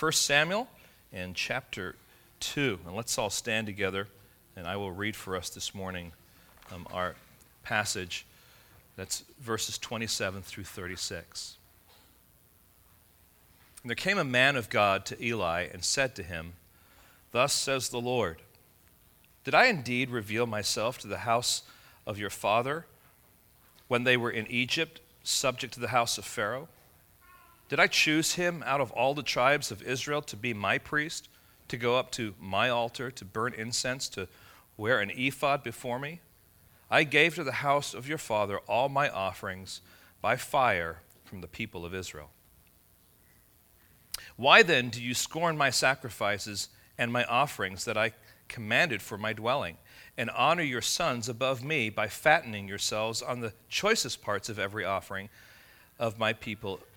1 Samuel in chapter 2. And let's all stand together, and I will read for us this morning um, our passage. That's verses 27 through 36. And there came a man of God to Eli and said to him, Thus says the Lord, Did I indeed reveal myself to the house of your father when they were in Egypt, subject to the house of Pharaoh? Did I choose him out of all the tribes of Israel to be my priest, to go up to my altar, to burn incense, to wear an ephod before me? I gave to the house of your father all my offerings by fire from the people of Israel. Why then do you scorn my sacrifices and my offerings that I commanded for my dwelling, and honor your sons above me by fattening yourselves on the choicest parts of every offering of my people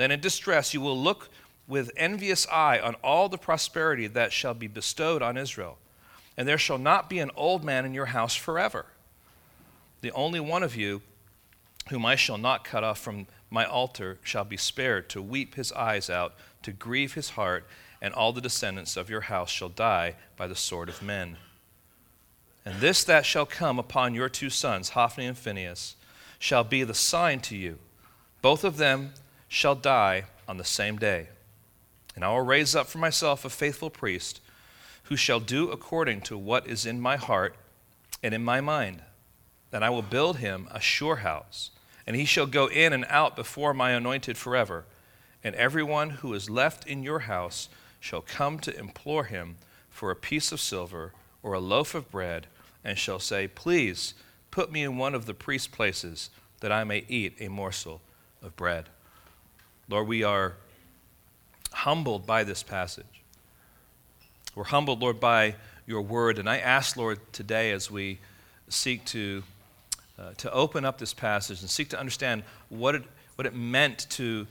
Then in distress you will look with envious eye on all the prosperity that shall be bestowed on Israel, and there shall not be an old man in your house forever. The only one of you whom I shall not cut off from my altar shall be spared to weep his eyes out, to grieve his heart, and all the descendants of your house shall die by the sword of men. And this that shall come upon your two sons, Hophni and Phinehas, shall be the sign to you. Both of them shall die on the same day. And I will raise up for myself a faithful priest who shall do according to what is in my heart and in my mind. Then I will build him a sure house, and he shall go in and out before my anointed forever. And everyone who is left in your house shall come to implore him for a piece of silver or a loaf of bread, and shall say, Please put me in one of the priest's places, that I may eat a morsel of bread. Lord, we are humbled by this passage. We're humbled, Lord, by your word. And I ask, Lord, today as we seek to, uh, to open up this passage and seek to understand what it, what it meant to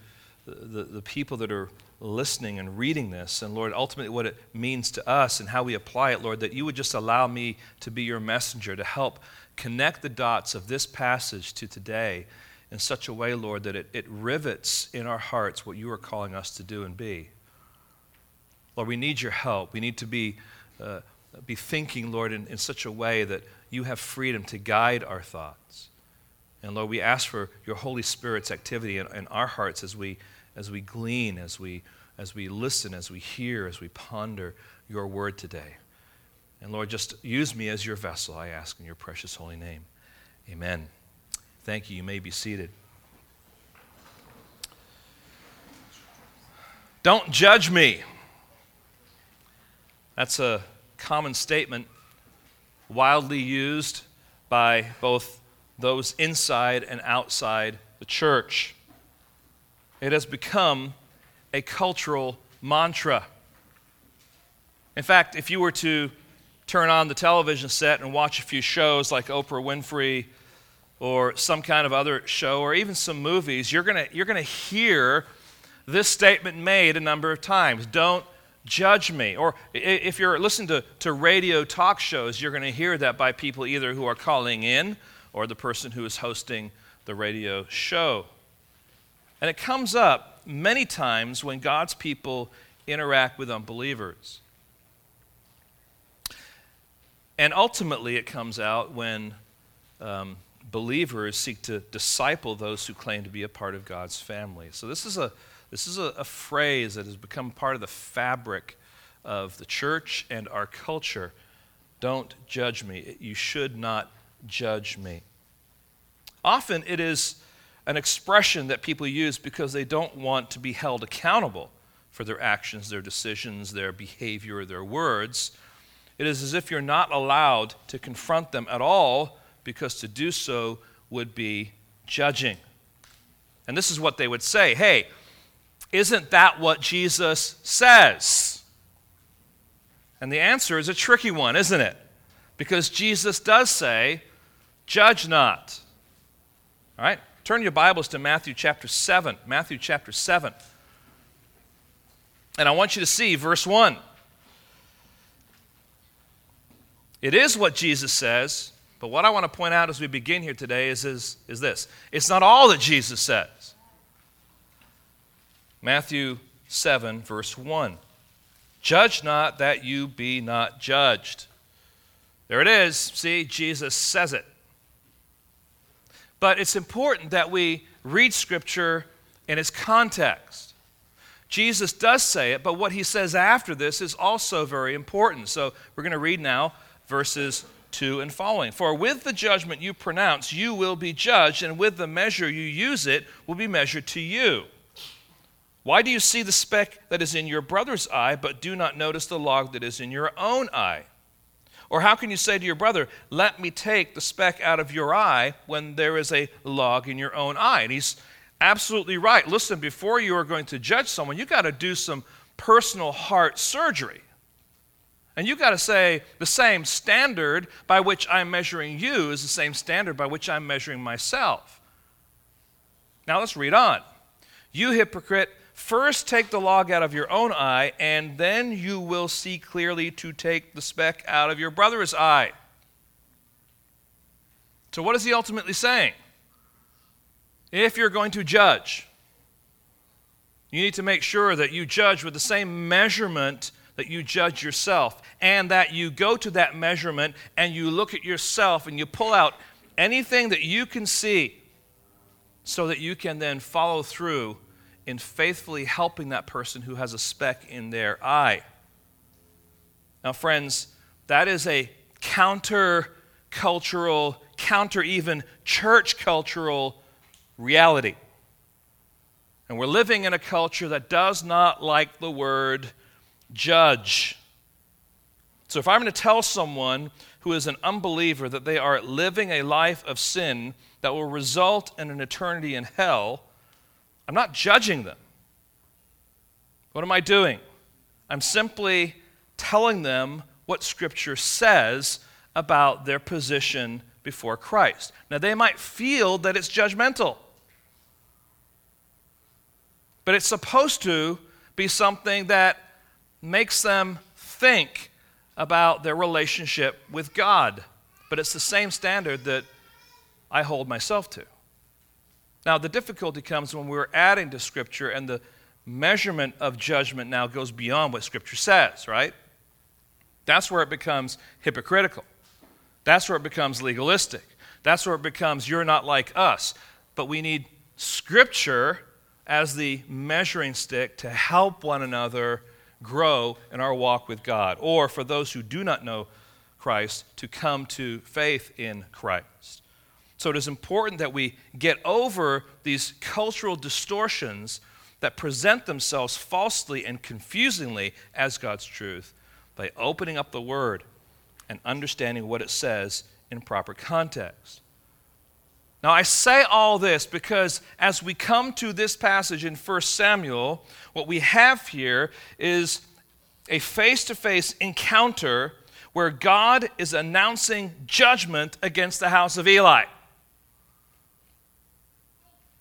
the, the people that are listening and reading this, and Lord, ultimately what it means to us and how we apply it, Lord, that you would just allow me to be your messenger to help connect the dots of this passage to today in such a way, Lord, that it, it rivets in our hearts what you are calling us to do and be. Lord, we need your help. We need to be, uh, be thinking, Lord, in, in such a way that you have freedom to guide our thoughts. And Lord, we ask for your Holy Spirit's activity in, in our hearts as we, as we glean, as we, as we listen, as we hear, as we ponder your word today. And Lord, just use me as your vessel, I ask in your precious holy name. Amen. Thank you. You may be seated. Don't judge me. That's a common statement wildly used by both those inside and outside the church. It has become a cultural mantra. In fact, if you were to turn on the television set and watch a few shows like Oprah Winfrey or some kind of other show or even some movies, you're going you're to hear this statement made a number of times. Don't judge me. Or if you're listening to, to radio talk shows, you're going to hear that by people either who are calling in or the person who is hosting the radio show. And it comes up many times when God's people interact with unbelievers. And ultimately, it comes out when um, believers seek to disciple those who claim to be a part of God's family. So, this is a, this is a, a phrase that has become part of the fabric of the church and our culture. Don't judge me. You should not judge me. Often it is an expression that people use because they don't want to be held accountable for their actions, their decisions, their behavior, their words. It is as if you're not allowed to confront them at all because to do so would be judging. And this is what they would say Hey, Isn't that what Jesus says? And the answer is a tricky one, isn't it? Because Jesus does say, Judge not. All right? Turn your Bibles to Matthew chapter 7. Matthew chapter 7. And I want you to see verse 1. It is what Jesus says, but what I want to point out as we begin here today is, is, is this it's not all that Jesus says. Matthew 7, verse 1. Judge not that you be not judged. There it is. See, Jesus says it. But it's important that we read Scripture in its context. Jesus does say it, but what he says after this is also very important. So we're going to read now verses 2 and following. For with the judgment you pronounce, you will be judged, and with the measure you use it will be measured to you. Why do you see the speck that is in your brother's eye, but do not notice the log that is in your own eye? Or how can you say to your brother, Let me take the speck out of your eye, when there is a log in your own eye? And he's absolutely right. Listen, before you are going to judge someone, you've got to do some personal heart surgery. And you've got to say the same standard by which I'm measuring you is the same standard by which I'm measuring myself. Now let's read on. You hypocrite, First, take the log out of your own eye, and then you will see clearly to take the speck out of your brother's eye. So, what is he ultimately saying? If you're going to judge, you need to make sure that you judge with the same measurement that you judge yourself, and that you go to that measurement and you look at yourself and you pull out anything that you can see so that you can then follow through in faithfully helping that person who has a speck in their eye. Now, friends, that is a counter cultural, counter even church cultural reality. And we're living in a culture that does not like the word judge. So, if I'm going to tell someone who is an unbeliever that they are living a life of sin that will result in an eternity in hell, I'm not judging them. What am I doing? I'm simply telling them what Scripture says about their position before Christ. Now, they might feel that it's judgmental, but it's supposed to be something that makes them think about their relationship with God. But it's the same standard that I hold myself to. Now, the difficulty comes when we're adding to Scripture and the measurement of judgment now goes beyond what Scripture says, right? That's where it becomes hypocritical. That's where it becomes legalistic. That's where it becomes, you're not like us. But we need Scripture as the measuring stick to help one another grow in our walk with God. Or for those who do not know Christ, to come to faith in Christ. So it is important that we get over these cultural distortions that present themselves falsely and confusingly as God's truth by opening up the Word and understanding what it says in proper context. Now, I say all this because as we come to this passage in 1 Samuel, what we have here is a face to face encounter where God is announcing judgment against the house of Eli.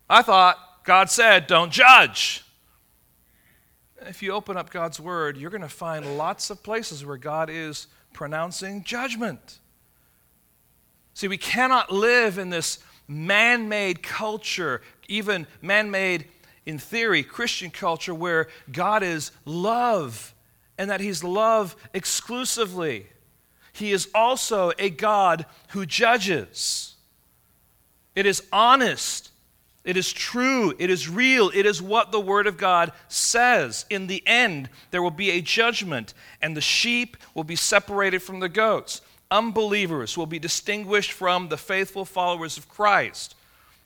I thought God said, don't judge. If you open up God's word, you're going to find lots of places where God is pronouncing judgment. See, we cannot live in this man made culture, even man made, in theory, Christian culture, where God is love and that He's love exclusively. He is also a God who judges. It is honest it is true. It is real. It is what the Word of God says. In the end, there will be a judgment, and the sheep will be separated from the goats. Unbelievers will be distinguished from the faithful followers of Christ.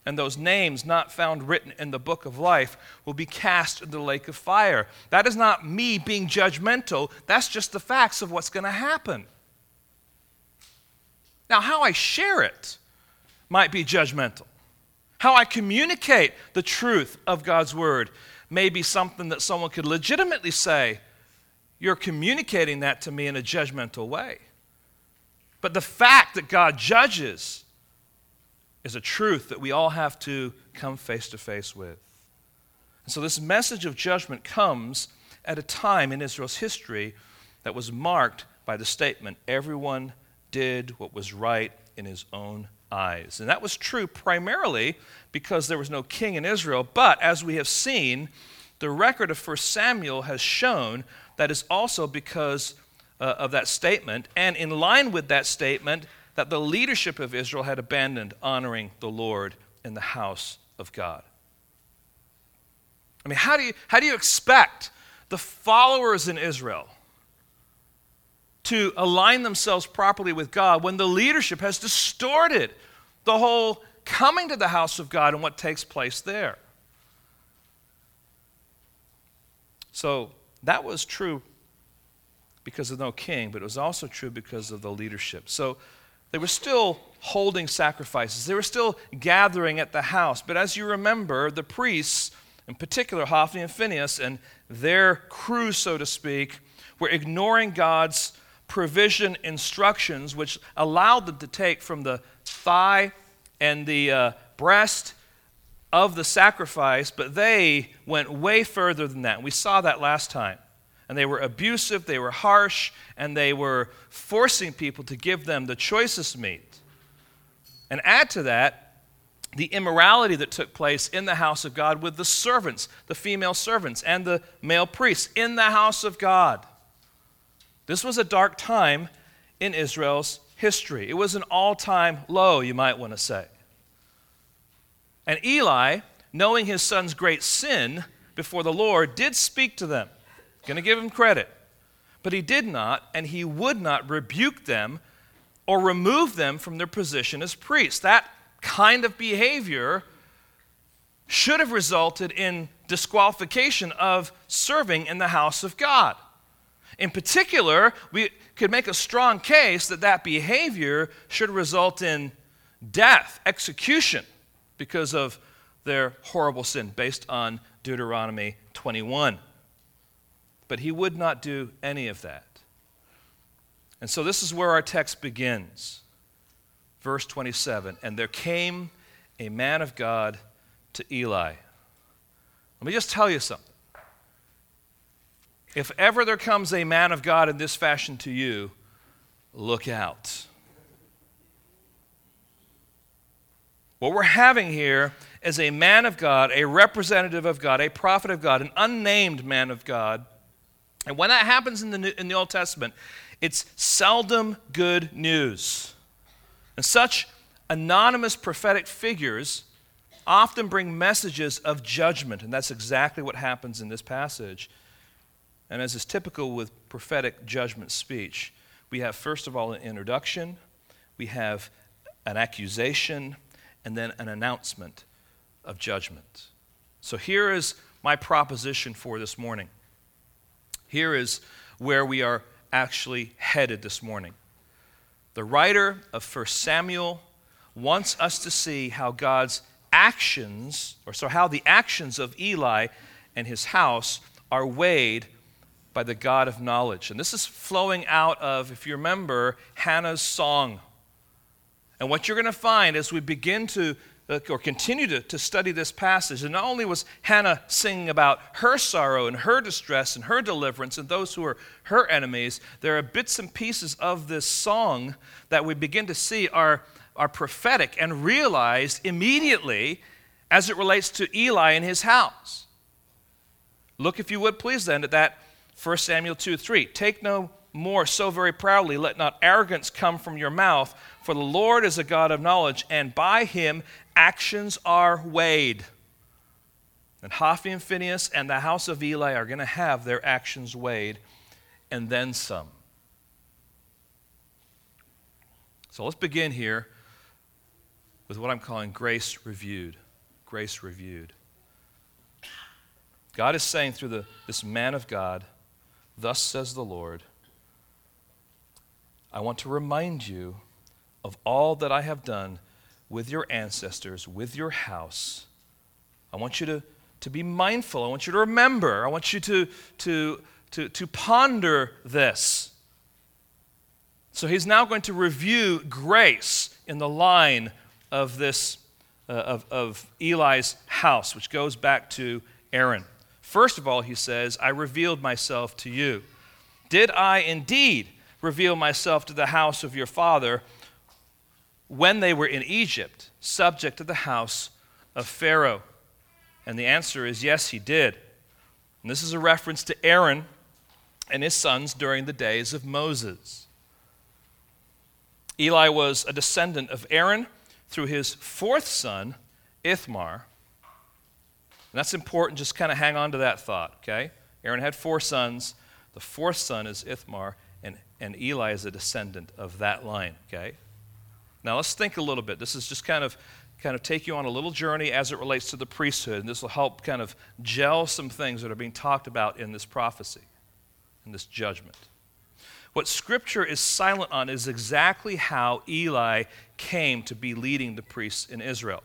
And those names not found written in the book of life will be cast in the lake of fire. That is not me being judgmental, that's just the facts of what's going to happen. Now, how I share it might be judgmental. How I communicate the truth of God's word may be something that someone could legitimately say, You're communicating that to me in a judgmental way. But the fact that God judges is a truth that we all have to come face to face with. And so, this message of judgment comes at a time in Israel's history that was marked by the statement, Everyone did what was right in his own eyes. And that was true primarily because there was no king in Israel, but as we have seen, the record of 1 Samuel has shown that is also because uh, of that statement, and in line with that statement, that the leadership of Israel had abandoned honoring the Lord in the house of God. I mean, how do you, how do you expect the followers in Israel to align themselves properly with God when the leadership has distorted the whole coming to the house of God and what takes place there? So that was true because of no king, but it was also true because of the leadership. So they were still holding sacrifices, they were still gathering at the house. But as you remember, the priests, in particular Hophni and Phinehas, and their crew, so to speak, were ignoring God's provision instructions, which allowed them to take from the thigh and the uh, breast of the sacrifice, but they went way further than that. We saw that last time and they were abusive, they were harsh, and they were forcing people to give them the choicest meat. And add to that the immorality that took place in the house of God with the servants, the female servants, and the male priests in the house of God. This was a dark time in Israel's history. It was an all time low, you might want to say. And Eli, knowing his son's great sin before the Lord, did speak to them. Going to give him credit. But he did not, and he would not rebuke them or remove them from their position as priests. That kind of behavior should have resulted in disqualification of serving in the house of God. In particular, we could make a strong case that that behavior should result in death, execution, because of their horrible sin, based on Deuteronomy 21. But he would not do any of that. And so this is where our text begins. Verse 27 And there came a man of God to Eli. Let me just tell you something. If ever there comes a man of God in this fashion to you, look out. What we're having here is a man of God, a representative of God, a prophet of God, an unnamed man of God and when that happens in the, in the Old Testament, it's seldom good news. And such anonymous prophetic figures often bring messages of judgment, and that's exactly what happens in this passage. And as is typical with prophetic judgment speech, we have first of all an introduction, we have an accusation, and then an announcement of judgment. So here is my proposition for this morning. Here is where we are actually headed this morning. The writer of 1 Samuel wants us to see how God's actions, or so how the actions of Eli and his house are weighed by the God of knowledge. And this is flowing out of, if you remember, Hannah's song. And what you're going to find as we begin to Uh, or continue to, to study this passage. And not only was Hannah singing about her sorrow and her distress and her deliverance and those who are her enemies, there are bits and pieces of this song that we begin to see are, are prophetic and realized immediately as it relates to Eli and his house. Look, if you would please, then, at that 1 Samuel 2 3. Take no more so very proudly, let not arrogance come from your mouth, for the Lord is a God of knowledge, and by him actions are weighed. And Hophni and Phinehas and the house of Eli are going to have their actions weighed, and then some. So let's begin here with what I'm calling grace reviewed. Grace reviewed. God is saying through the, this man of God, Thus says the Lord, I want to remind you of all that I have done with your ancestors, with your house. I want you to to be mindful. I want you to remember. I want you to, to, to, to ponder this. So he's now going to review grace in the line of this, uh, of, of Eli's house, which goes back to Aaron. First of all, he says, I revealed myself to you. Did I indeed reveal myself to the house of your father when they were in Egypt, subject to the house of Pharaoh? And the answer is yes, he did. And this is a reference to Aaron and his sons during the days of Moses. Eli was a descendant of Aaron through his fourth son, Ithamar. And that's important, just kind of hang on to that thought, okay? Aaron had four sons. The fourth son is Ithamar, and, and Eli is a descendant of that line, okay? Now let's think a little bit. This is just kind of kind of take you on a little journey as it relates to the priesthood, and this will help kind of gel some things that are being talked about in this prophecy, in this judgment. What Scripture is silent on is exactly how Eli came to be leading the priests in Israel.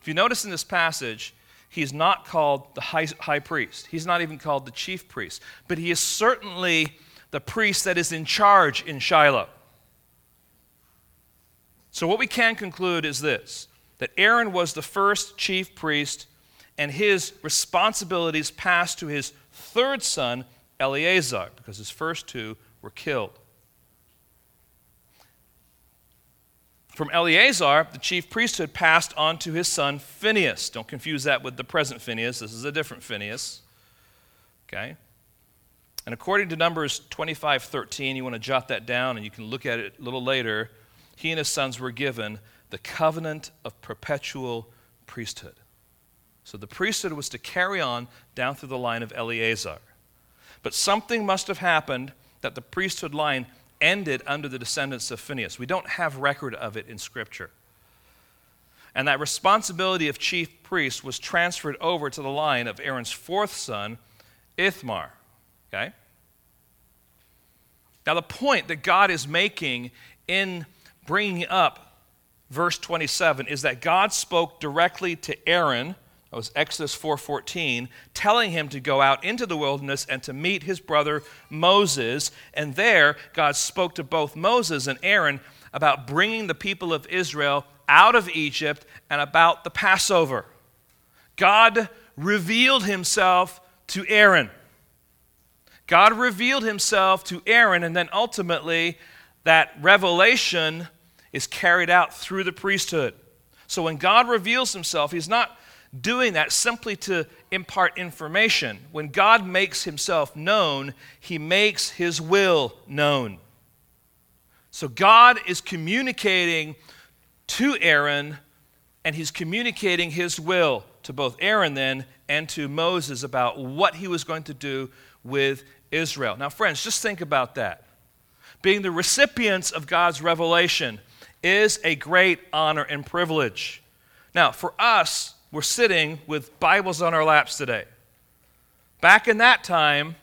If you notice in this passage, he's not called the high, high priest, he's not even called the chief priest, but he is certainly the priest that is in charge in Shiloh. So, what we can conclude is this that Aaron was the first chief priest, and his responsibilities passed to his third son, Eleazar, because his first two were killed. From Eleazar, the chief priesthood passed on to his son Phineas. Don't confuse that with the present Phineas. This is a different Phineas. Okay? And according to Numbers 25 13, you want to jot that down and you can look at it a little later. He and his sons were given the covenant of perpetual priesthood. So the priesthood was to carry on down through the line of Eleazar. But something must have happened that the priesthood line ended under the descendants of Phinehas. We don't have record of it in Scripture. And that responsibility of chief priest was transferred over to the line of Aaron's fourth son, Ithamar. Okay? Now, the point that God is making in bringing up verse 27 is that God spoke directly to Aaron, that was Exodus 4:14, telling him to go out into the wilderness and to meet his brother Moses, and there God spoke to both Moses and Aaron about bringing the people of Israel out of Egypt and about the Passover. God revealed himself to Aaron. God revealed himself to Aaron, and then ultimately, that revelation is carried out through the priesthood. So when God reveals himself, he's not doing that simply to impart information. When God makes himself known, he makes his will known. So God is communicating to Aaron, and he's communicating his will to both Aaron then and to Moses about what he was going to do with Israel. Now, friends, just think about that. Being the recipients of God's revelation, is a great honor and privilege. Now, for us, we're sitting with Bibles on our laps today. Back in that time,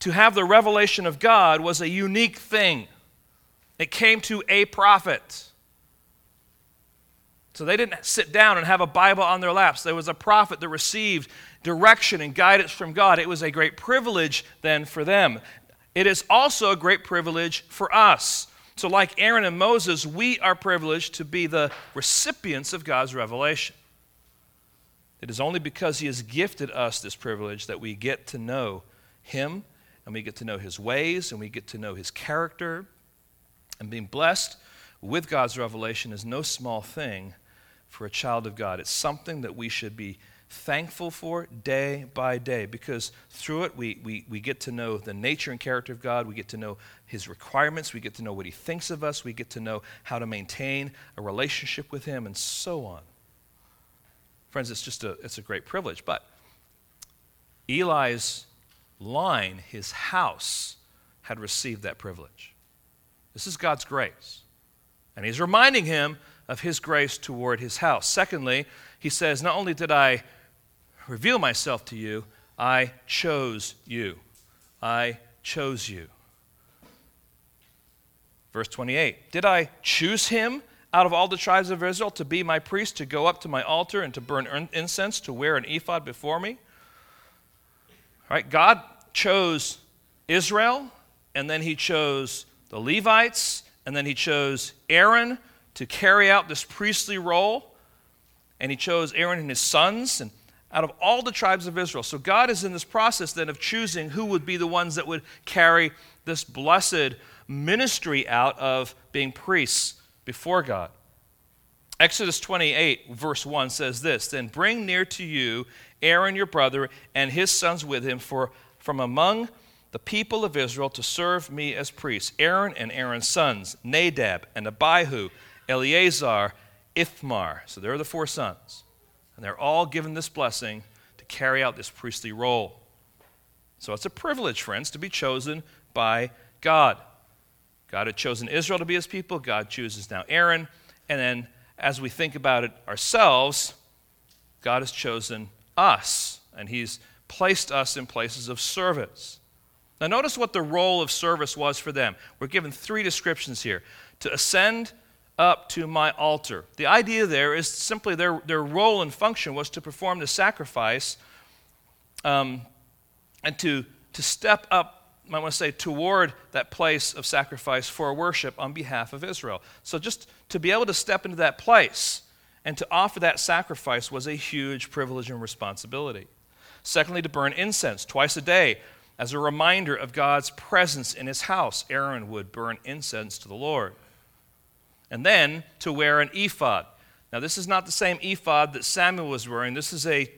to have the revelation of God was a unique thing. It came to a prophet. So they didn't sit down and have a Bible on their laps. There was a prophet that received direction and guidance from God. It was a great privilege then for them. It is also a great privilege for us. So, like Aaron and Moses, we are privileged to be the recipients of God's revelation. It is only because He has gifted us this privilege that we get to know Him and we get to know His ways and we get to know His character. And being blessed with God's revelation is no small thing for a child of God. It's something that we should be thankful for day by day because through it we, we, we get to know the nature and character of God. We get to know His requirements. We get to know what He thinks of us. We get to know how to maintain a relationship with Him and so on. Friends, it's just a, it's a great privilege. But Eli's line, his house, had received that privilege. This is God's grace. And He's reminding him of His grace toward His house. Secondly, He says, Not only did I reveal myself to you, I chose you. I chose you. Verse 28 Did I choose him out of all the tribes of Israel to be my priest, to go up to my altar and to burn incense, to wear an ephod before me? Right? God chose Israel, and then he chose the Levites, and then he chose Aaron to carry out this priestly role. And he chose Aaron and his sons, and out of all the tribes of Israel. So God is in this process then of choosing who would be the ones that would carry this blessed ministry out of being priests before God. Exodus 28, verse 1 says this Then bring near to you Aaron your brother and his sons with him, for from among the people of Israel to serve me as priests Aaron and Aaron's sons, Nadab and Abihu, Eleazar, Ithamar. So there are the four sons. And they're all given this blessing to carry out this priestly role. So it's a privilege, friends, to be chosen by God. God had chosen Israel to be his people. God chooses now Aaron. And then as we think about it ourselves, God has chosen us, and he's placed us in places of service. Now, notice what the role of service was for them. We're given three descriptions here to ascend up to my altar. The idea there is simply their, their role and function was to perform the sacrifice um, and to, to step up, I want to say, toward that place of sacrifice for worship on behalf of Israel. So just to be able to step into that place and to offer that sacrifice was a huge privilege and responsibility. Secondly, to burn incense twice a day as a reminder of God's presence in his house. Aaron would burn incense to the Lord and then to wear an ephod. Now, this is not the same ephod that Samuel was wearing. This is a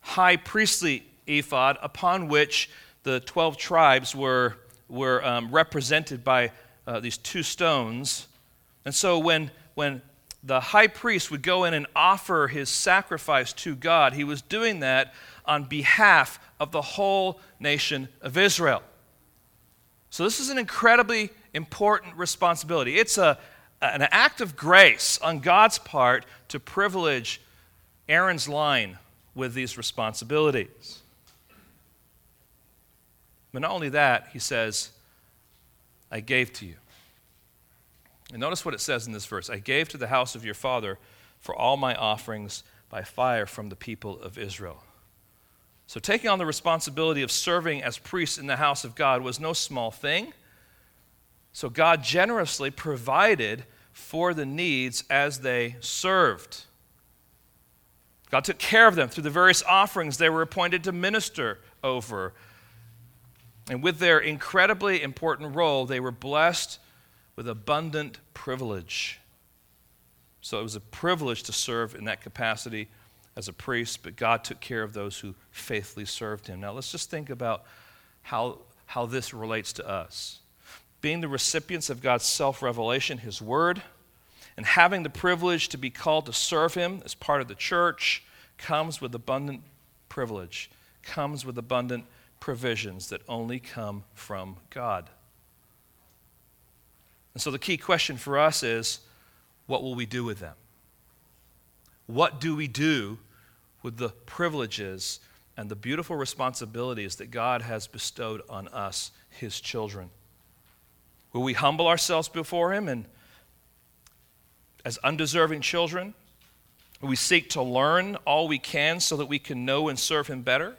high priestly ephod upon which the 12 tribes were, were um, represented by uh, these two stones. And so, when, when the high priest would go in and offer his sacrifice to God, he was doing that on behalf of the whole nation of Israel. So, this is an incredibly important responsibility. It's a, an act of grace on God's part to privilege Aaron's line with these responsibilities. But not only that, he says, I gave to you. And notice what it says in this verse I gave to the house of your father for all my offerings by fire from the people of Israel. So, taking on the responsibility of serving as priests in the house of God was no small thing. So, God generously provided for the needs as they served. God took care of them through the various offerings they were appointed to minister over. And with their incredibly important role, they were blessed with abundant privilege. So it was a privilege to serve in that capacity as a priest, but God took care of those who faithfully served him. Now let's just think about how, how this relates to us being the recipients of God's self revelation, His Word, and having the privilege to be called to serve Him as part of the church comes with abundant privilege, comes with abundant provisions that only come from God. And so the key question for us is what will we do with them? What do we do with the privileges and the beautiful responsibilities that God has bestowed on us, His children? Will we humble ourselves before Him and, as undeserving children, will we seek to learn all we can so that we can know and serve Him better?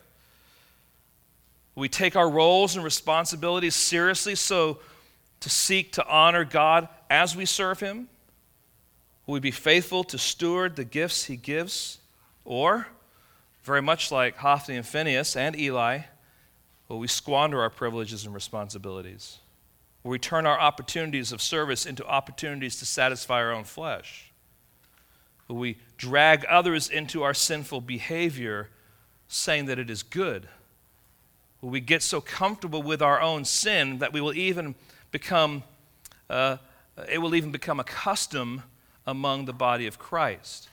Will we take our roles and responsibilities seriously so to seek to honor God as we serve Him? Will we be faithful to steward the gifts He gives? Or, very much like Hophni and Phineas and Eli, will we squander our privileges and responsibilities? Where we turn our opportunities of service into opportunities to satisfy our own flesh. Where we drag others into our sinful behavior, saying that it is good. Where we get so comfortable with our own sin that we will even become, uh, it will even become a custom among the body of Christ.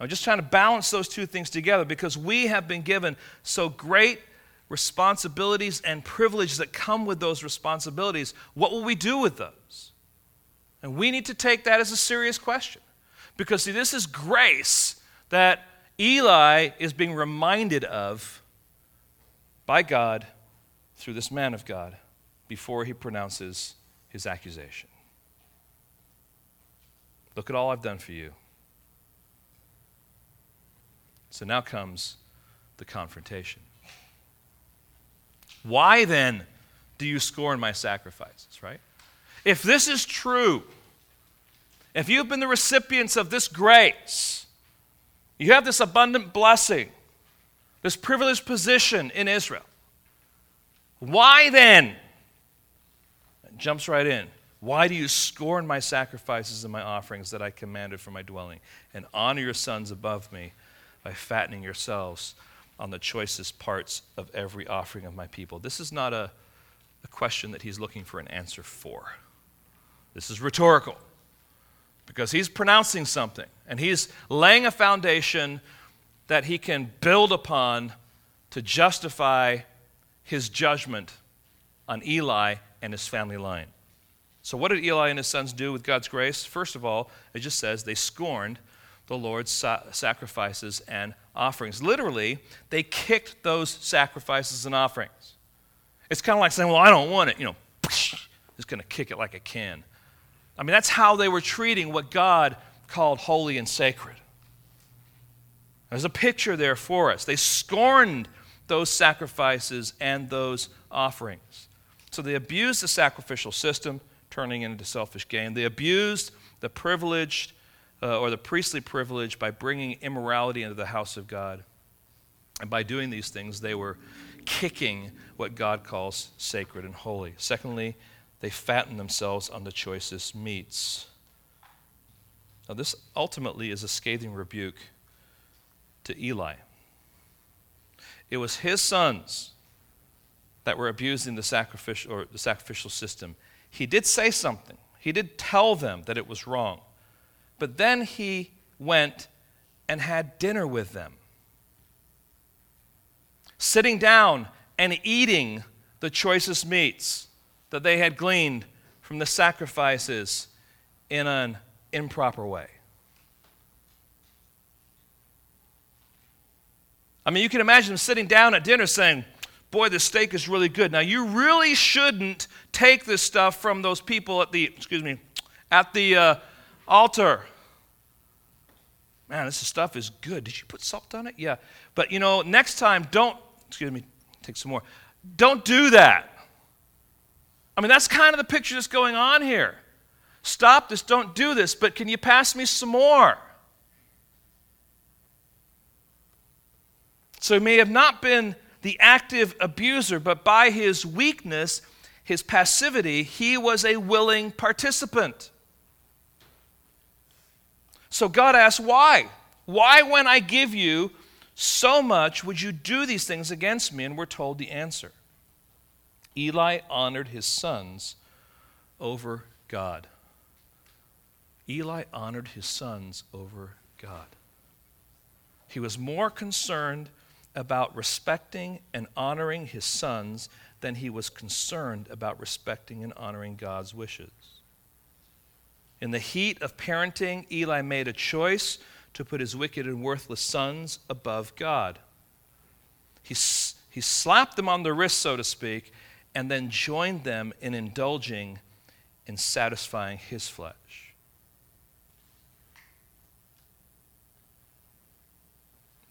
I'm just trying to balance those two things together because we have been given so great responsibilities and privileges that come with those responsibilities, what will we do with those? And we need to take that as a serious question. Because, see, this is grace that Eli is being reminded of by God through this man of God before he pronounces his accusation. Look at all I've done for you. So now comes the confrontation. Why then do you scorn my sacrifices, right? If this is true, if you've been the recipients of this grace, you have this abundant blessing, this privileged position in Israel, why then? It jumps right in. Why do you scorn my sacrifices and my offerings that I commanded for my dwelling, and honor your sons above me by fattening yourselves on the choicest parts of every offering of my people? This is not a, a question that he's looking for an answer for. This is rhetorical because he's pronouncing something and he's laying a foundation that he can build upon to justify his judgment on Eli and his family line. So, what did Eli and his sons do with God's grace? First of all, it just says they scorned the Lord's sacrifices and offerings. Literally, they kicked those sacrifices and offerings. It's kind of like saying, Well, I don't want it. You know, just going to kick it like a can. I mean, that's how they were treating what God called holy and sacred. There's a picture there for us. They scorned those sacrifices and those offerings. So they abused the sacrificial system, turning it into selfish gain. They abused the privileged uh, or the priestly privilege by bringing immorality into the house of God. And by doing these things, they were kicking what God calls sacred and holy. Secondly, they fatten themselves on the choicest meats. Now, this ultimately is a scathing rebuke to Eli. It was his sons that were abusing the sacrificial, or the sacrificial system. He did say something, he did tell them that it was wrong. But then he went and had dinner with them, sitting down and eating the choicest meats that they had gleaned from the sacrifices in an improper way. I mean, you can imagine them sitting down at dinner saying, Boy, this steak is really good. Now, you really shouldn't take this stuff from those people at the, excuse me, at the uh, altar. Man, this stuff is good. Did you put salt on it? Yeah. But, you know, next time, don't, excuse me, take some more. Don't do that. I mean, that's kind of the picture that's going on here. Stop this, don't do this, but can you pass me some more? So he may have not been the active abuser, but by his weakness, his passivity, he was a willing participant. So God asks, Why? Why, when I give you so much, would you do these things against me? And we're told the answer Eli honored his sons over God. Eli honored his sons over God. He was more concerned about respecting and honoring his sons than he was concerned about respecting and honoring God's wishes. In the heat of parenting, Eli made a choice to put his wicked and worthless sons above God. He, he slapped them on the wrist, so to speak, and then joined them in indulging in satisfying his flesh.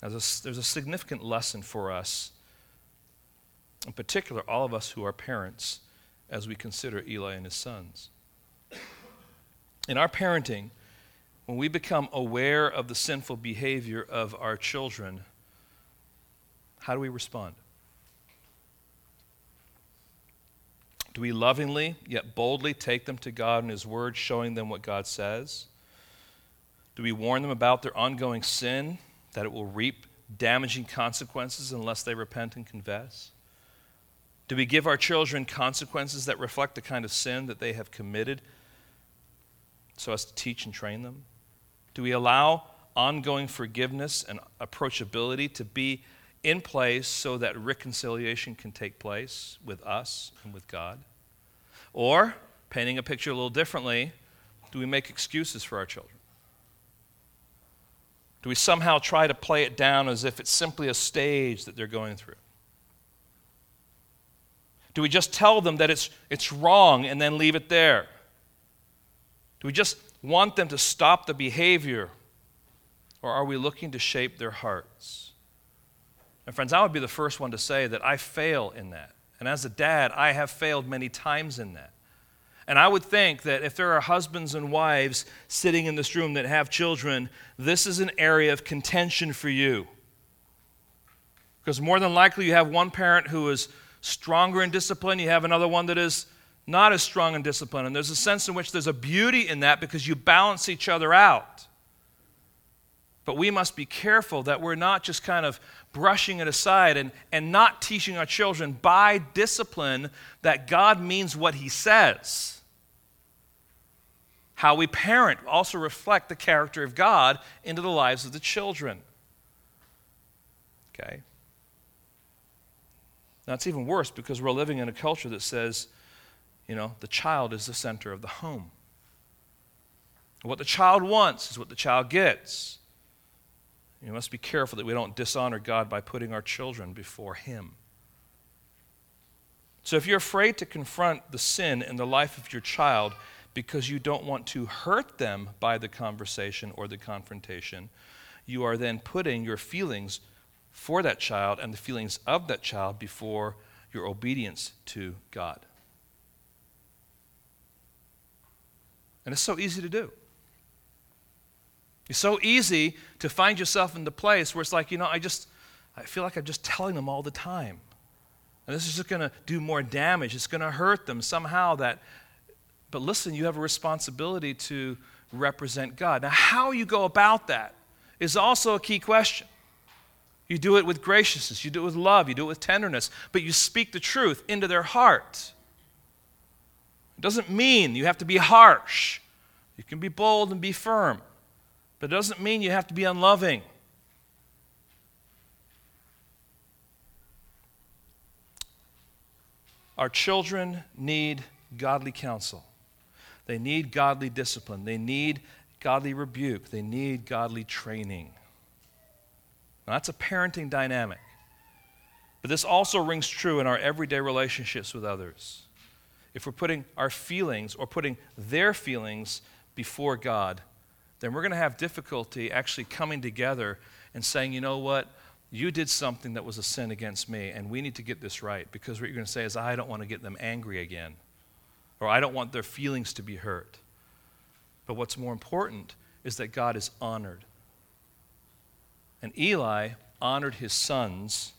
There's a, there's a significant lesson for us, in particular, all of us who are parents, as we consider Eli and his sons. In our parenting, when we become aware of the sinful behavior of our children, how do we respond? Do we lovingly yet boldly take them to God and His Word, showing them what God says? Do we warn them about their ongoing sin, that it will reap damaging consequences unless they repent and confess? Do we give our children consequences that reflect the kind of sin that they have committed so as to teach and train them? Do we allow ongoing forgiveness and approachability to be in place so that reconciliation can take place with us and with God? Or, painting a picture a little differently, do we make excuses for our children? Do we somehow try to play it down as if it's simply a stage that they're going through? Do we just tell them that it's, it's wrong and then leave it there? We just want them to stop the behavior? Or are we looking to shape their hearts? And friends, I would be the first one to say that I fail in that And as a dad, I have failed many times in that. And I would think that if there are husbands and wives sitting in this room that have children, this is an area of contention for you. Because more than likely, you have one parent who is stronger in discipline, you have another one that is not as strong in discipline. And there's a sense in which there's a beauty in that because you balance each other out. But we must be careful that we're not just kind of brushing it aside and, and not teaching our children by discipline that God means what He says. How we parent also reflect the character of God into the lives of the children. Okay? Now, it's even worse because we're living in a culture that says, you know, the child is the center of the home. What the child wants is what the child gets. You must be careful that we don't dishonor God by putting our children before Him. So, if you're afraid to confront the sin in the life of your child because you don't want to hurt them by the conversation or the confrontation, you are then putting your feelings for that child and the feelings of that child before your obedience to God. And it's so easy to do. It's so easy to find yourself in the place where it's like, you know, I just, I feel like I'm just telling them all the time. And this is just going to do more damage. It's going to hurt them somehow that, but listen, you have a responsibility to represent God. Now, how you go about that is also a key question. You do it with graciousness, you do it with love, you do it with tenderness, but you speak the truth into their heart. It doesn't mean you have to be harsh. You can be bold and be firm. But it doesn't mean you have to be unloving. Our children need godly counsel. They need godly discipline. They need godly rebuke. They need godly training. Now, that's a parenting dynamic. But this also rings true in our everyday relationships with others. If we're putting our feelings or putting their feelings before God, then we're going to have difficulty actually coming together and saying, you know what? You did something that was a sin against me, and we need to get this right. Because what you're going to say is, I don't want to get them angry again, or I don't want their feelings to be hurt. But what's more important is that God is honored. And Eli honored his sons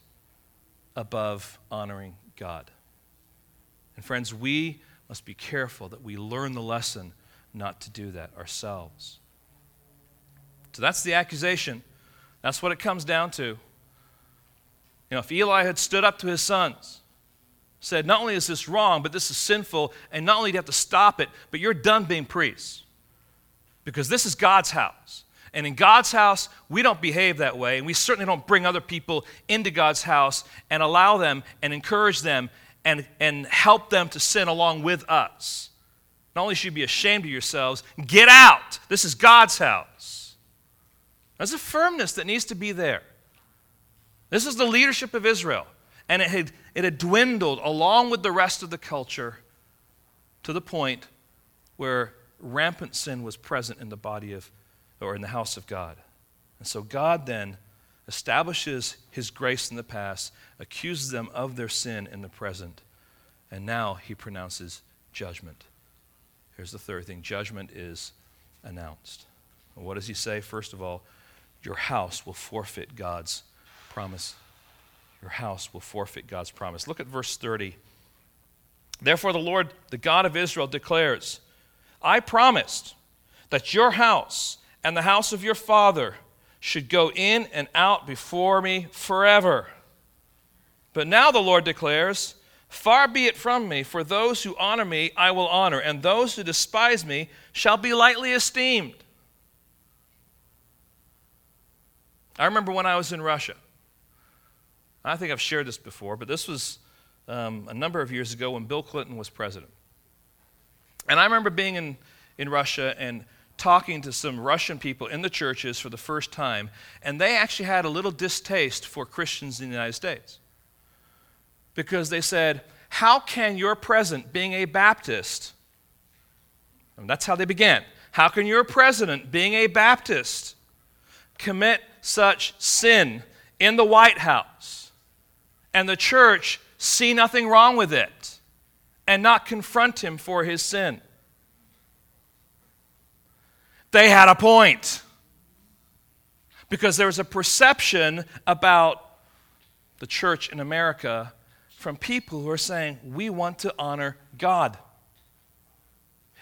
above honoring God. And friends, we must be careful that we learn the lesson not to do that ourselves. So that's the accusation. That's what it comes down to. You know, if Eli had stood up to his sons, said, Not only is this wrong, but this is sinful, and not only do you have to stop it, but you're done being priests. Because this is God's house. And in God's house, we don't behave that way, and we certainly don't bring other people into God's house and allow them and encourage them and, and help them to sin along with us. Not only should you be ashamed of yourselves, get out. This is God's house. There's a firmness that needs to be there. This is the leadership of Israel. And it had, it had dwindled along with the rest of the culture to the point where rampant sin was present in the body of, or in the house of God. And so God then establishes his grace in the past, accuses them of their sin in the present, and now he pronounces judgment. Here's the third thing judgment is announced. what does he say? First of all, your house will forfeit God's promise. Your house will forfeit God's promise. Look at verse 30. Therefore, the Lord, the God of Israel, declares, I promised that your house and the house of your father should go in and out before me forever. But now the Lord declares, Far be it from me, for those who honor me I will honor, and those who despise me shall be lightly esteemed. I remember when I was in Russia. I think I've shared this before, but this was um, a number of years ago when Bill Clinton was president. And I remember being in, in Russia and talking to some Russian people in the churches for the first time, and they actually had a little distaste for Christians in the United States. Because they said, How can your president, being a Baptist, and that's how they began, how can your president, being a Baptist, commit such sin in the White House and the church see nothing wrong with it and not confront him for his sin. They had a point because there was a perception about the church in America from people who are saying, we want to honor God.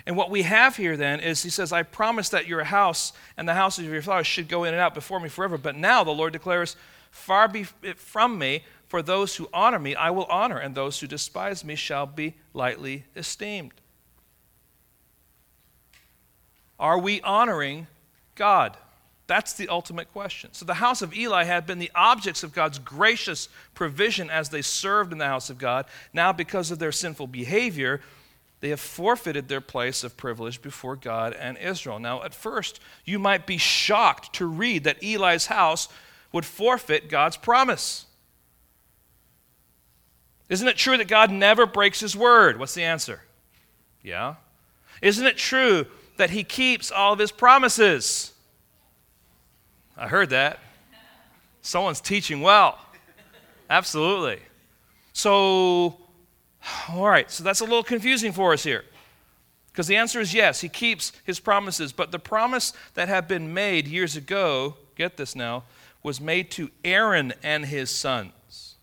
And what we have here then is he says, I promise that your house and the houses of your fathers should go in and out before me forever. But now the Lord declares, Far be it from me, for those who honor me I will honor, and those who despise me shall be lightly esteemed. Are we honoring God? That's the ultimate question. So the house of Eli had been the objects of God's gracious provision as they served in the house of God. Now, because of their sinful behavior, they have forfeited their place of privilege before God and Israel. Now, at first, you might be shocked to read that Eli's house would forfeit God's promise. Isn't it true that God never breaks his word? What's the answer? Yeah. Isn't it true that he keeps all of his promises? I heard that. Someone's teaching well. Absolutely. So, all right, so that's a little confusing for us here. Because the answer is yes, he keeps his promises. But the promise that had been made years ago, get this now, was made to Aaron and his sons.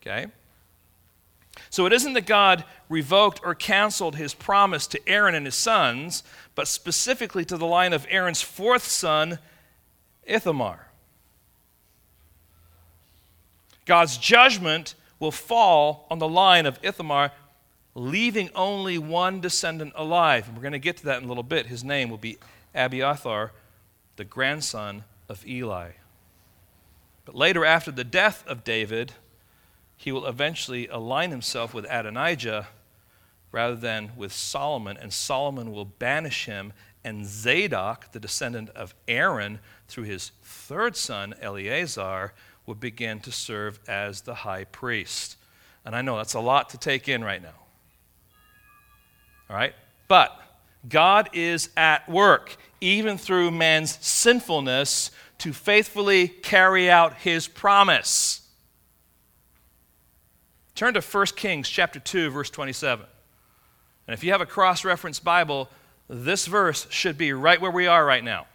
Okay? So it isn't that God revoked or canceled his promise to Aaron and his sons, but specifically to the line of Aaron's fourth son, Ithamar. God's judgment will fall on the line of Ithamar, leaving only one descendant alive. And we're going to get to that in a little bit. His name will be Abiathar, the grandson of Eli. But later, after the death of David, he will eventually align himself with Adonijah rather than with Solomon, and Solomon will banish him, and Zadok, the descendant of Aaron, through his third son, Eleazar, would begin to serve as the high priest. And I know that's a lot to take in right now. All right? But God is at work, even through man's sinfulness, to faithfully carry out his promise. Turn to 1 Kings chapter 2 verse 27. And if you have a cross-reference Bible, this verse should be right where we are right now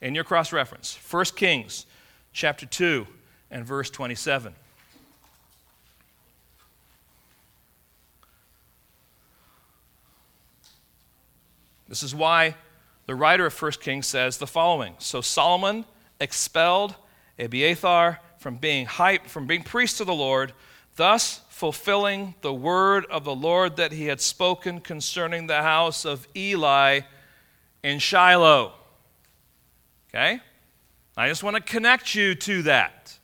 in your cross reference 1 Kings chapter 2 and verse 27. This is why the writer of 1 Kings says the following So Solomon expelled Abiathar from being high, from being priest to the Lord, thus fulfilling the word of the Lord that he had spoken concerning the house of Eli in Shiloh. Okay? I just want to connect you to that.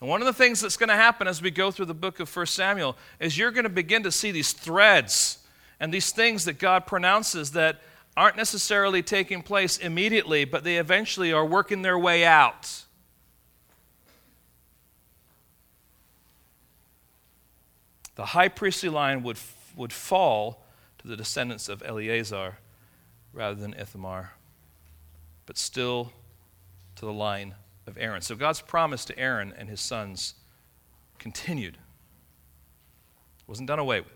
And one of the things that's going to happen as we go through the book of 1 Samuel is you're going to begin to see these threads and these things that God pronounces that aren't necessarily taking place immediately, but they eventually are working their way out. The high priestly line would, would fall to the descendants of Eleazar rather than Ithamar but still to the line of Aaron. So God's promise to Aaron and his sons continued, it wasn't done away with.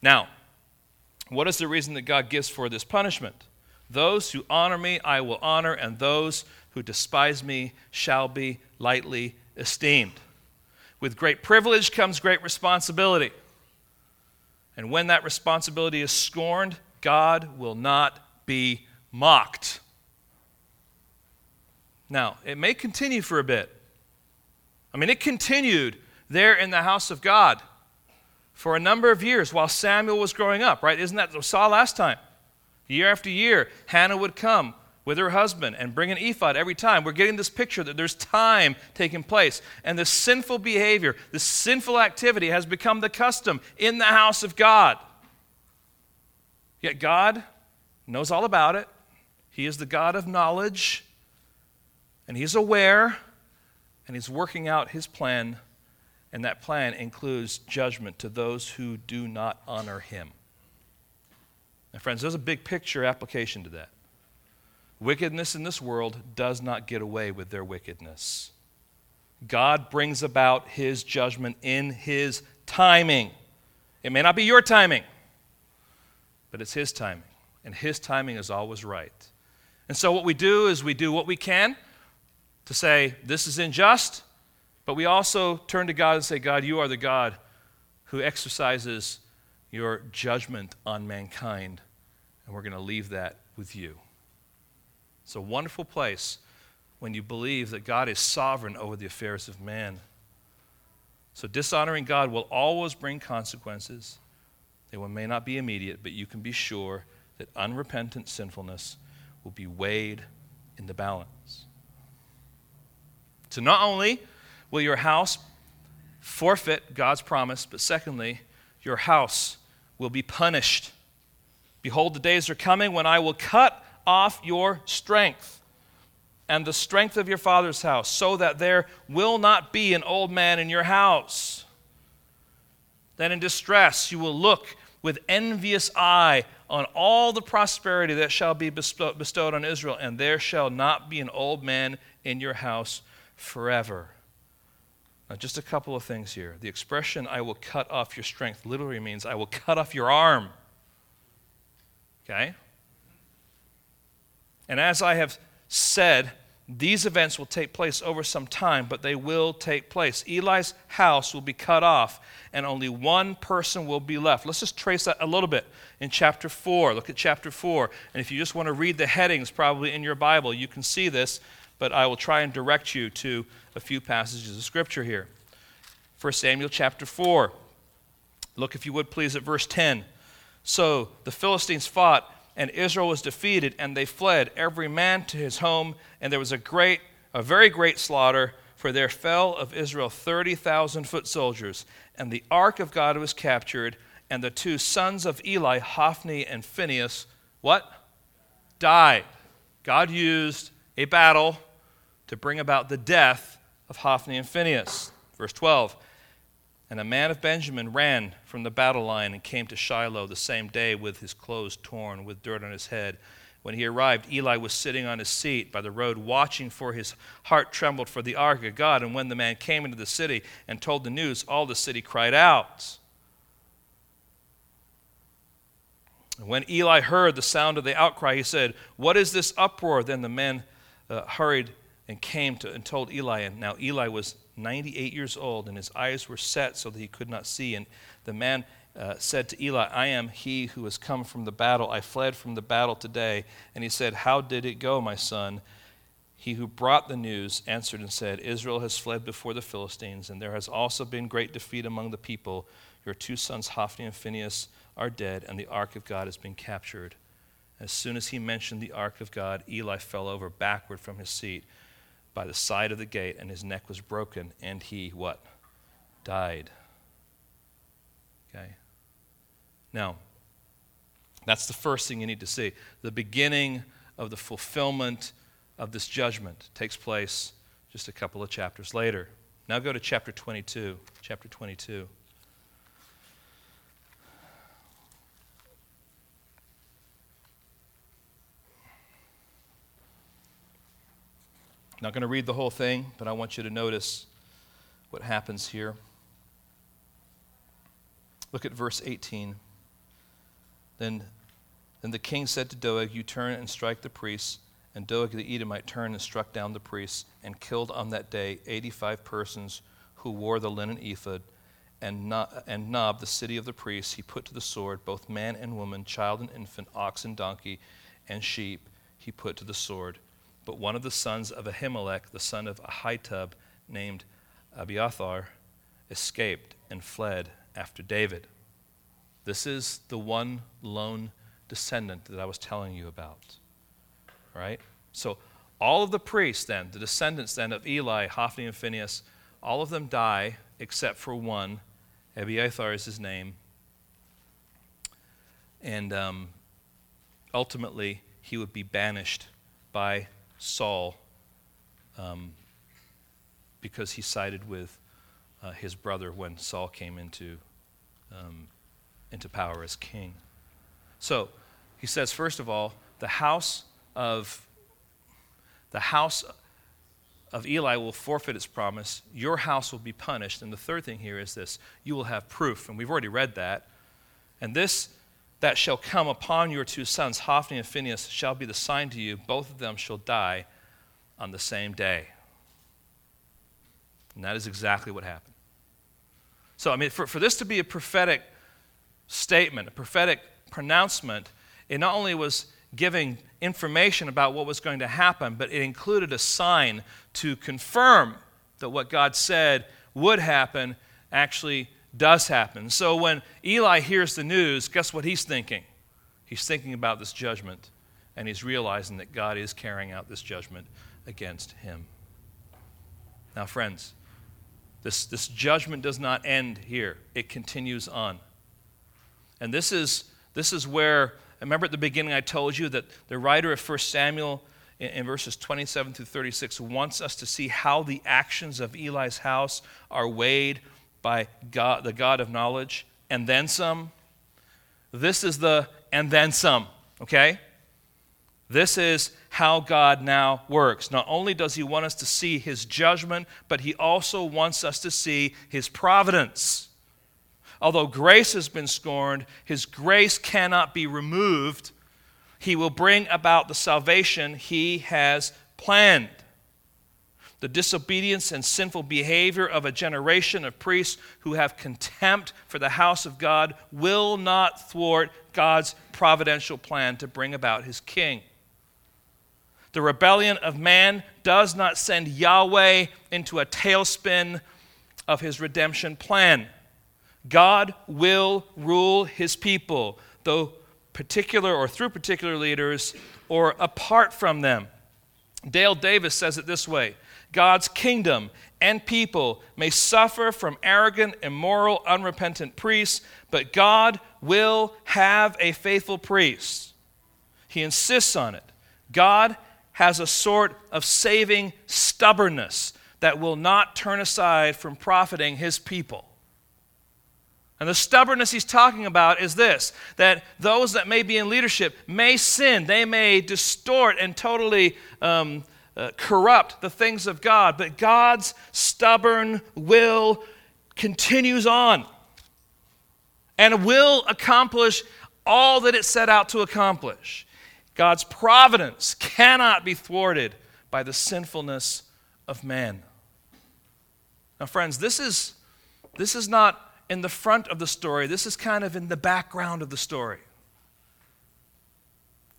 Now, what is the reason that God gives for this punishment? Those who honor me, I will honor, and those who despise me shall be lightly esteemed. With great privilege comes great responsibility. And when that responsibility is scorned, God will not be mocked. Now, it may continue for a bit. I mean, it continued there in the house of God for a number of years while Samuel was growing up, right? Isn't that what we saw last time? Year after year, Hannah would come with her husband and bring an ephod every time. We're getting this picture that there's time taking place. And this sinful behavior, this sinful activity has become the custom in the house of God. Yet God knows all about it. He is the God of knowledge, and He's aware, and He's working out His plan, and that plan includes judgment to those who do not honor Him. Now, friends, there's a big picture application to that. Wickedness in this world does not get away with their wickedness. God brings about his judgment in his timing. It may not be your timing, but it's his timing. And his timing is always right. And so, what we do is we do what we can to say, This is unjust, but we also turn to God and say, God, you are the God who exercises your judgment on mankind, and we're going to leave that with you. It's a wonderful place when you believe that God is sovereign over the affairs of man. So, dishonoring God will always bring consequences. They may not be immediate, but you can be sure that unrepentant sinfulness will be weighed in the balance. So, not only will your house forfeit God's promise, but secondly, your house will be punished. Behold, the days are coming when I will cut off your strength and the strength of your father's house, so that there will not be an old man in your house. Then in distress you will look with envious eye on all the prosperity that shall be bestowed on Israel, and there shall not be an old man in your house forever. Now, just a couple of things here. The expression, I will cut off your strength, literally means, I will cut off your arm. Okay? And as I have said, these events will take place over some time, but they will take place. Eli's house will be cut off, and only one person will be left. Let's just trace that a little bit in chapter 4. Look at chapter 4. And if you just want to read the headings, probably in your Bible, you can see this, but I will try and direct you to a few passages of Scripture here. 1 Samuel chapter 4. Look, if you would please, at verse 10. So the Philistines fought and Israel was defeated, and they fled, every man to his home, and there was a great, a very great slaughter, for there fell of Israel thirty thousand foot soldiers, and the ark of God was captured, and the two sons of Eli, Hophni and Phinehas, what? Died. God used a battle to bring about the death of Hophni and Phinehas. Verse 12. And a man of Benjamin ran from the battle line and came to Shiloh the same day with his clothes torn, with dirt on his head. When he arrived, Eli was sitting on his seat by the road, watching, for his heart trembled for the ark of God. And when the man came into the city and told the news, all the city cried out. And when Eli heard the sound of the outcry, he said, What is this uproar? Then the man uh, hurried and came to, and told Eli. And now Eli was 98 years old, and his eyes were set so that he could not see. And the man uh, said to Eli, I am he who has come from the battle. I fled from the battle today. And he said, How did it go, my son? He who brought the news answered and said, Israel has fled before the Philistines, and there has also been great defeat among the people. Your two sons, Hophni and Phinehas, are dead, and the ark of God has been captured. As soon as he mentioned the ark of God, Eli fell over backward from his seat by the side of the gate, and his neck was broken, and he what? Died. Okay? Now, that's the first thing you need to see. The beginning of the fulfillment of this judgment takes place just a couple of chapters later. Now go to chapter 22. Chapter 22. Not going to read the whole thing, but I want you to notice what happens here. Look at verse 18. Then, then the king said to Doeg, You turn and strike the priests. And Doeg the Edomite turned and struck down the priests and killed on that day 85 persons who wore the linen ephod. And, and Nob, the city of the priests, he put to the sword, both man and woman, child and infant, ox and donkey, and sheep, he put to the sword. But one of the sons of Ahimelech, the son of Ahitub, named Abiathar, escaped and fled after David. This is the one lone descendant that I was telling you about. Right? So, all of the priests, then, the descendants then of Eli, Hophni, and Phinehas, all of them die except for one. Abiathar is his name. And um, ultimately, he would be banished by Saul um, because he sided with uh, his brother when Saul came into, um, into power as king. So he says, first of all, the house of the house of Eli will forfeit its promise. Your house will be punished. And the third thing here is this you will have proof. And we've already read that. And this that shall come upon your two sons, Hophni and Phinehas, shall be the sign to you. Both of them shall die on the same day. And that is exactly what happened. So, I mean, for, for this to be a prophetic statement, a prophetic pronouncement, it not only was giving information about what was going to happen, but it included a sign to confirm that what God said would happen actually does happen. So when Eli hears the news, guess what he's thinking? He's thinking about this judgment, and he's realizing that God is carrying out this judgment against him. Now, friends, this, this judgment does not end here, it continues on. And this is, this is where, remember at the beginning I told you that the writer of 1 Samuel in, in verses 27 through 36 wants us to see how the actions of Eli's house are weighed by God, the God of knowledge, and then some. This is the and then some, okay? This is how God now works. Not only does He want us to see His judgment, but He also wants us to see His providence. Although grace has been scorned, His grace cannot be removed. He will bring about the salvation He has planned the disobedience and sinful behavior of a generation of priests who have contempt for the house of God will not thwart God's providential plan to bring about his king. The rebellion of man does not send Yahweh into a tailspin of his redemption plan. God will rule his people, though particular or through particular leaders or apart from them. Dale Davis says it this way God's kingdom and people may suffer from arrogant, immoral, unrepentant priests, but God will have a faithful priest. He insists on it. God has a sort of saving stubbornness that will not turn aside from profiting his people. And the stubbornness he's talking about is this that those that may be in leadership may sin, they may distort and totally um, uh, corrupt the things of God, but God's stubborn will continues on and will accomplish all that it set out to accomplish. God's providence cannot be thwarted by the sinfulness of man. Now, friends, this is, this is not in the front of the story, this is kind of in the background of the story.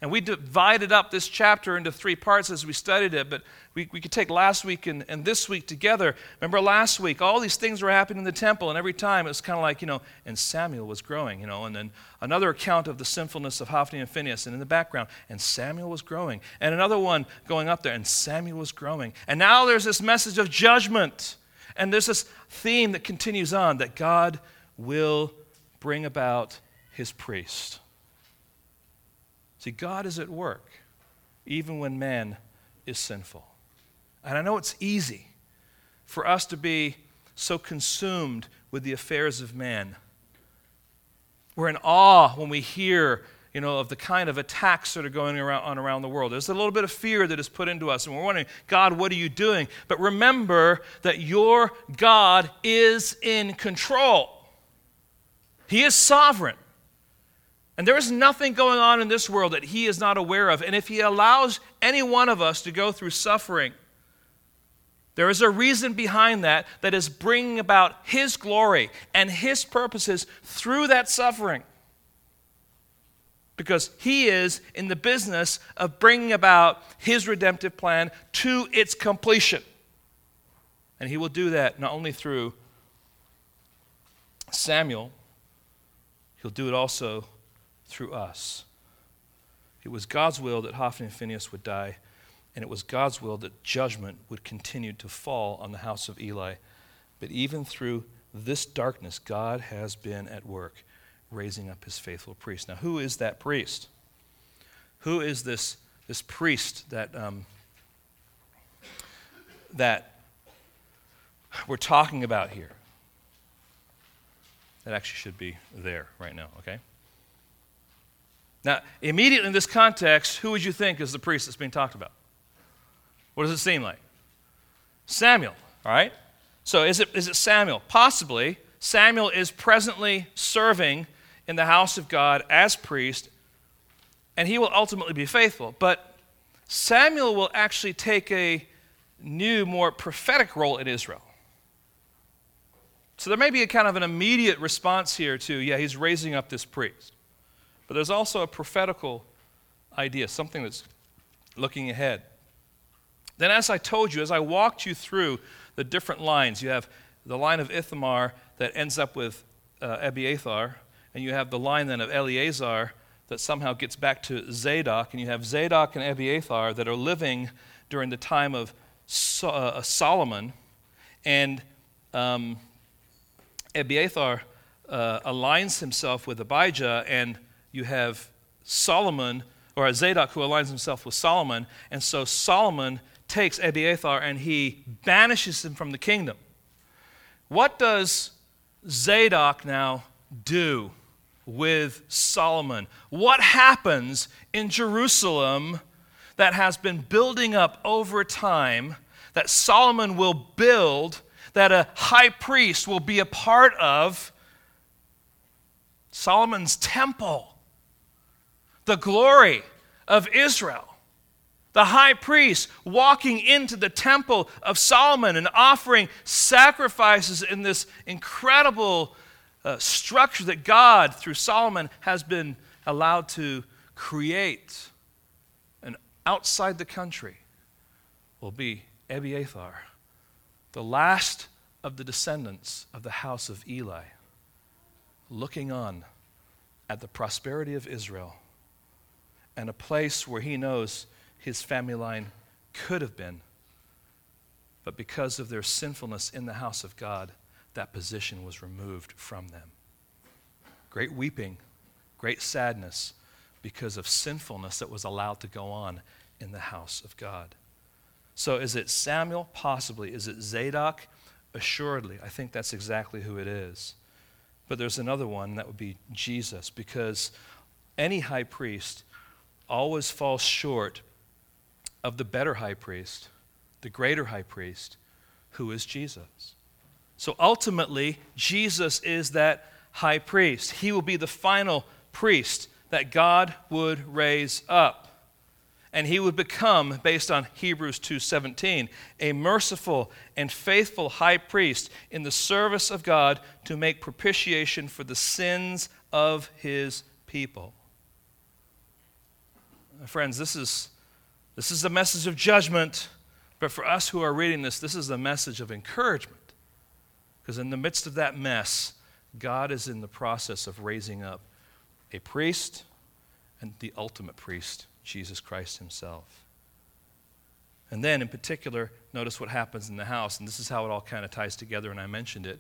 And we divided up this chapter into three parts as we studied it, but we, we could take last week and, and this week together. Remember last week, all these things were happening in the temple, and every time it was kind of like, you know, and Samuel was growing, you know, and then another account of the sinfulness of Hophni and Phinehas, and in the background, and Samuel was growing, and another one going up there, and Samuel was growing. And now there's this message of judgment, and there's this theme that continues on that God will bring about his priest. See, God is at work even when man is sinful. And I know it's easy for us to be so consumed with the affairs of man. We're in awe when we hear you know, of the kind of attacks that are going around, on around the world. There's a little bit of fear that is put into us, and we're wondering, God, what are you doing? But remember that your God is in control, He is sovereign. And there is nothing going on in this world that he is not aware of. And if he allows any one of us to go through suffering, there is a reason behind that that is bringing about his glory and his purposes through that suffering. Because he is in the business of bringing about his redemptive plan to its completion. And he will do that not only through Samuel, he'll do it also through us. It was God's will that Hophni and Phinehas would die, and it was God's will that judgment would continue to fall on the house of Eli. But even through this darkness, God has been at work raising up his faithful priest. Now, who is that priest? Who is this, this priest that, um, that we're talking about here? That actually should be there right now, okay? Now, immediately in this context, who would you think is the priest that's being talked about? What does it seem like? Samuel, all right? So is it, is it Samuel? Possibly. Samuel is presently serving in the house of God as priest, and he will ultimately be faithful. But Samuel will actually take a new, more prophetic role in Israel. So there may be a kind of an immediate response here to, yeah, he's raising up this priest. But there's also a prophetical idea, something that's looking ahead. Then, as I told you, as I walked you through the different lines, you have the line of Ithamar that ends up with uh, Abiathar, and you have the line then of Eleazar that somehow gets back to Zadok, and you have Zadok and Abiathar that are living during the time of so- uh, Solomon, and um, Abiathar uh, aligns himself with Abijah, and you have Solomon, or Zadok, who aligns himself with Solomon, and so Solomon takes Abiathar and he banishes him from the kingdom. What does Zadok now do with Solomon? What happens in Jerusalem that has been building up over time that Solomon will build, that a high priest will be a part of? Solomon's temple, the glory of Israel the high priest walking into the temple of Solomon and offering sacrifices in this incredible uh, structure that God, through Solomon, has been allowed to create. And outside the country will be Abiathar, the last of the descendants of the house of Eli, looking on at the prosperity of Israel and a place where he knows his family line could have been. But because of their sinfulness in the house of God, that position was removed from them. Great weeping, great sadness because of sinfulness that was allowed to go on in the house of God. So is it Samuel? Possibly. Is it Zadok? Assuredly. I think that's exactly who it is. But there's another one, that would be Jesus, because any high priest always falls short of the better high priest, the greater high priest, who is Jesus. So ultimately, Jesus is that high priest. He will be the final priest that God would raise up. And he would become, based on Hebrews 2:17, a merciful and faithful high priest in the service of God to make propitiation for the sins of his people. Friends, this is this is a message of judgment, but for us who are reading this, this is the message of encouragement. Because in the midst of that mess, God is in the process of raising up a priest and the ultimate priest, Jesus Christ Himself. And then, in particular, notice what happens in the house. And this is how it all kind of ties together, and I mentioned it.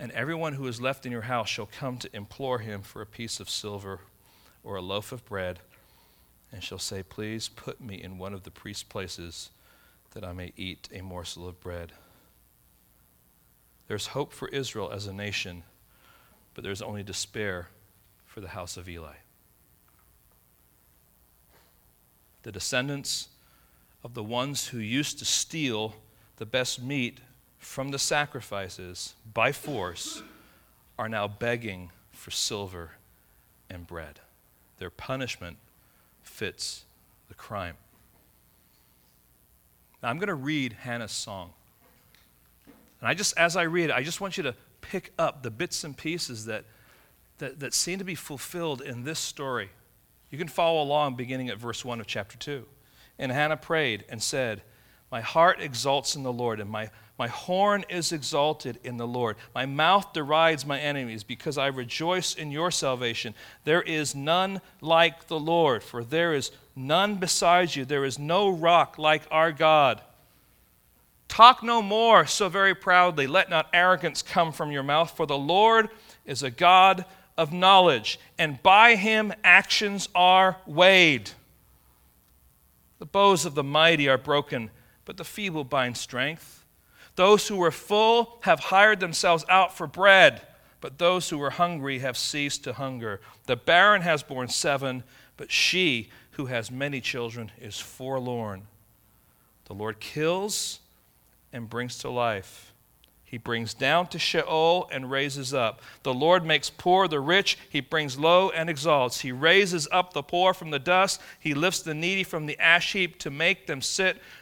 And everyone who is left in your house shall come to implore him for a piece of silver or a loaf of bread and shall say, Please put me in one of the priest's places that I may eat a morsel of bread. There's hope for Israel as a nation, but there's only despair for the house of Eli. The descendants of the ones who used to steal the best meat from the sacrifices by force are now begging for silver and bread. Their punishment fits the crime. Now, I'm going to read Hannah's song. And I just, as I read I just want you to pick up the bits and pieces that, that, that seem to be fulfilled in this story. You can follow along beginning at verse 1 of chapter 2. And Hannah prayed and said, My heart exalts in the Lord, and my my horn is exalted in the Lord. My mouth derides my enemies because I rejoice in your salvation. There is none like the Lord, for there is none besides you. There is no rock like our God. Talk no more so very proudly. Let not arrogance come from your mouth, for the Lord is a God of knowledge, and by him actions are weighed. The bows of the mighty are broken, but the feeble bind strength. Those who were full have hired themselves out for bread, but those who were hungry have ceased to hunger. The barren has borne seven, but she who has many children is forlorn. The Lord kills and brings to life. He brings down to Sheol and raises up. The Lord makes poor the rich. He brings low and exalts. He raises up the poor from the dust. He lifts the needy from the ash heap to make them sit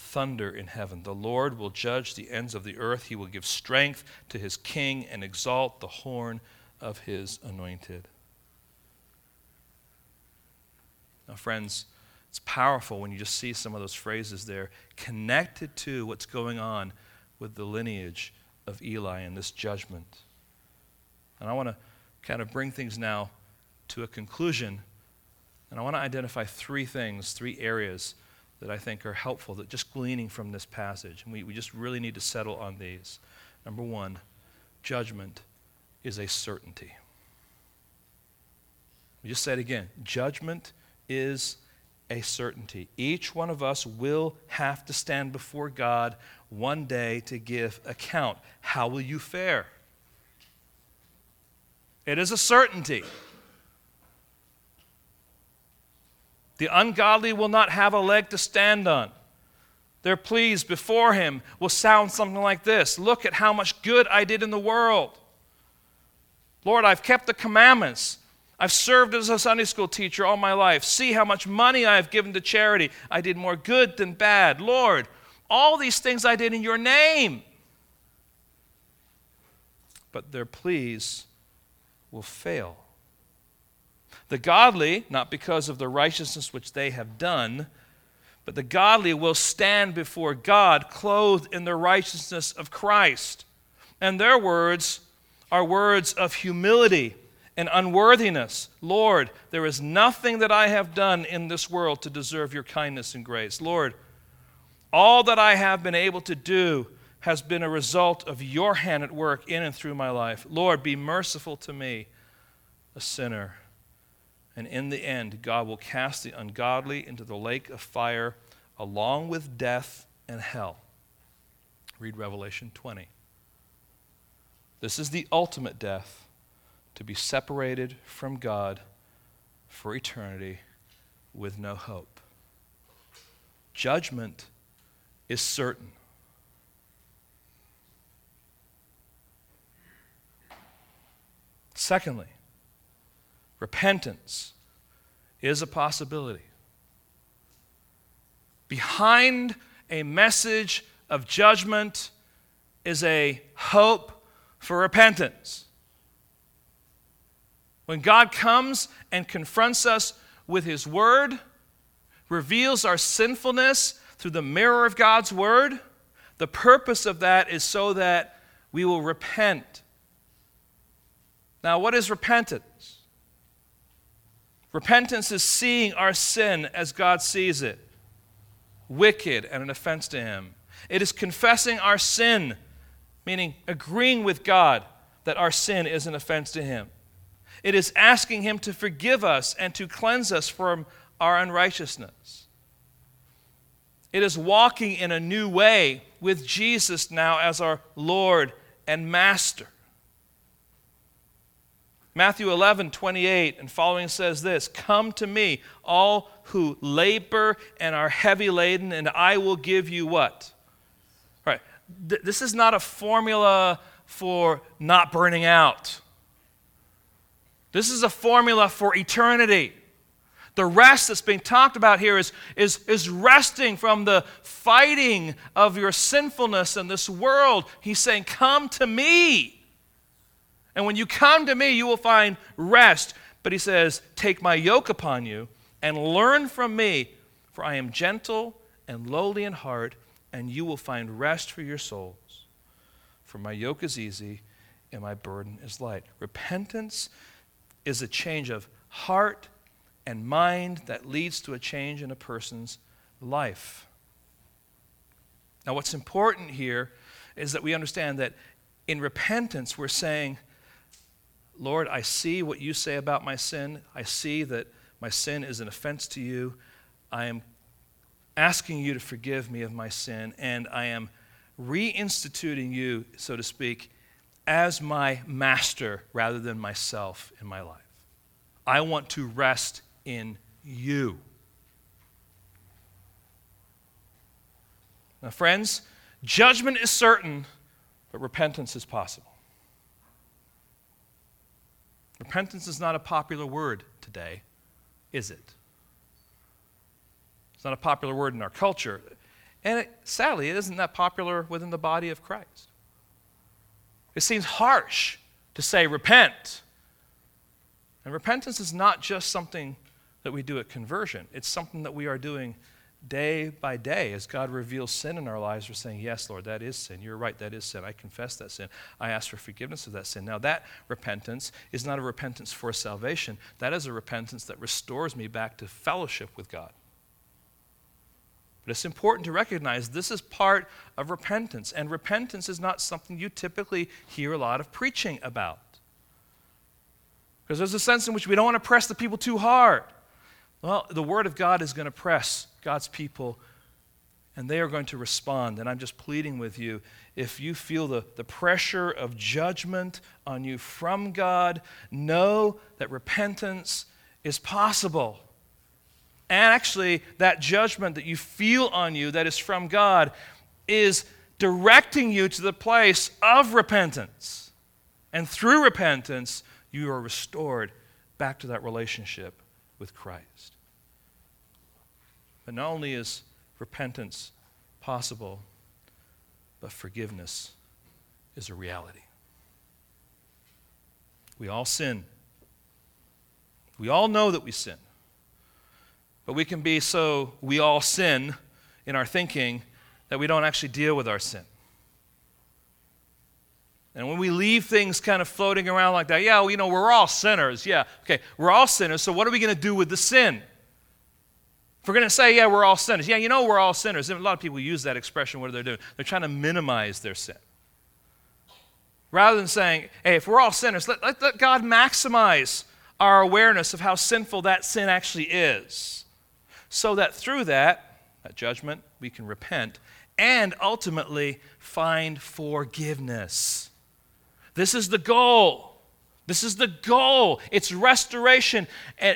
thunder in heaven. The Lord will judge the ends of the earth. He will give strength to his king and exalt the horn of his anointed. Now, friends, it's powerful when you just see some of those phrases there connected to what's going on with the lineage of Eli and this judgment. And I want to kind of bring things now to a conclusion. And I want to identify three things, three areas that I think are helpful, that just gleaning from this passage. And we, we just really need to settle on these. Number one, judgment is a certainty. We just said again judgment is a certainty. Each one of us will have to stand before God one day to give account. How will you fare? It is a certainty. The ungodly will not have a leg to stand on. Their pleas before him will sound something like this Look at how much good I did in the world. Lord, I've kept the commandments. I've served as a Sunday school teacher all my life. See how much money I have given to charity. I did more good than bad. Lord, all these things I did in your name. But their pleas will fail. The godly, not because of the righteousness which they have done, but the godly will stand before God clothed in the righteousness of Christ. And their words are words of humility and unworthiness. Lord, there is nothing that I have done in this world to deserve your kindness and grace. Lord, all that I have been able to do has been a result of your hand at work in and through my life. Lord, be merciful to me, a sinner. And in the end, God will cast the ungodly into the lake of fire along with death and hell. Read Revelation 20. This is the ultimate death to be separated from God for eternity with no hope. Judgment is certain. Secondly, Repentance is a possibility. Behind a message of judgment is a hope for repentance. When God comes and confronts us with His Word, reveals our sinfulness through the mirror of God's Word, the purpose of that is so that we will repent. Now, what is repentance? Repentance is seeing our sin as God sees it, wicked and an offense to Him. It is confessing our sin, meaning agreeing with God that our sin is an offense to Him. It is asking Him to forgive us and to cleanse us from our unrighteousness. It is walking in a new way with Jesus now as our Lord and Master. Matthew 11, 28 and following says this Come to me, all who labor and are heavy laden, and I will give you what? Right. Th- this is not a formula for not burning out. This is a formula for eternity. The rest that's being talked about here is, is, is resting from the fighting of your sinfulness in this world. He's saying, Come to me. And when you come to me, you will find rest. But he says, Take my yoke upon you and learn from me, for I am gentle and lowly in heart, and you will find rest for your souls. For my yoke is easy and my burden is light. Repentance is a change of heart and mind that leads to a change in a person's life. Now, what's important here is that we understand that in repentance, we're saying, Lord, I see what you say about my sin. I see that my sin is an offense to you. I am asking you to forgive me of my sin, and I am reinstituting you, so to speak, as my master rather than myself in my life. I want to rest in you. Now, friends, judgment is certain, but repentance is possible. Repentance is not a popular word today, is it? It's not a popular word in our culture. And it, sadly, it isn't that popular within the body of Christ. It seems harsh to say, repent. And repentance is not just something that we do at conversion, it's something that we are doing day by day as God reveals sin in our lives. We're saying, Yes, Lord, that is sin. You're right, that is sin. I confess that sin. I ask for forgiveness of that sin. Now, that repentance is not a repentance for salvation, that is a repentance that restores me back to fellowship with God. But it's important to recognize this is part of repentance, and repentance is not something you typically hear a lot of preaching about. Because there's a sense in which we don't want to press the people too hard. Well, the Word of God is going to press God's people, and they are going to respond. And I'm just pleading with you if you feel the, the pressure of judgment on you from God, know that repentance is possible. And actually, that judgment that you feel on you that is from God is directing you to the place of repentance. And through repentance, you are restored back to that relationship with Christ. But not only is repentance possible, but forgiveness is a reality. We all sin. We all know that we sin. But we can be so we all sin in our thinking that we don't actually deal with our sin. And when we leave things kind of floating around like that, yeah, well, you know, we're all sinners. Yeah, okay, we're all sinners. So what are we going to do with the sin? We're going to say, yeah, we're all sinners, yeah, you know, we're all sinners. A lot of people use that expression. What are they doing? They're trying to minimize their sin. Rather than saying, hey, if we're all sinners, let, let, let God maximize our awareness of how sinful that sin actually is so that through that, that judgment, we can repent and ultimately find forgiveness. This is the goal. This is the goal. It's restoration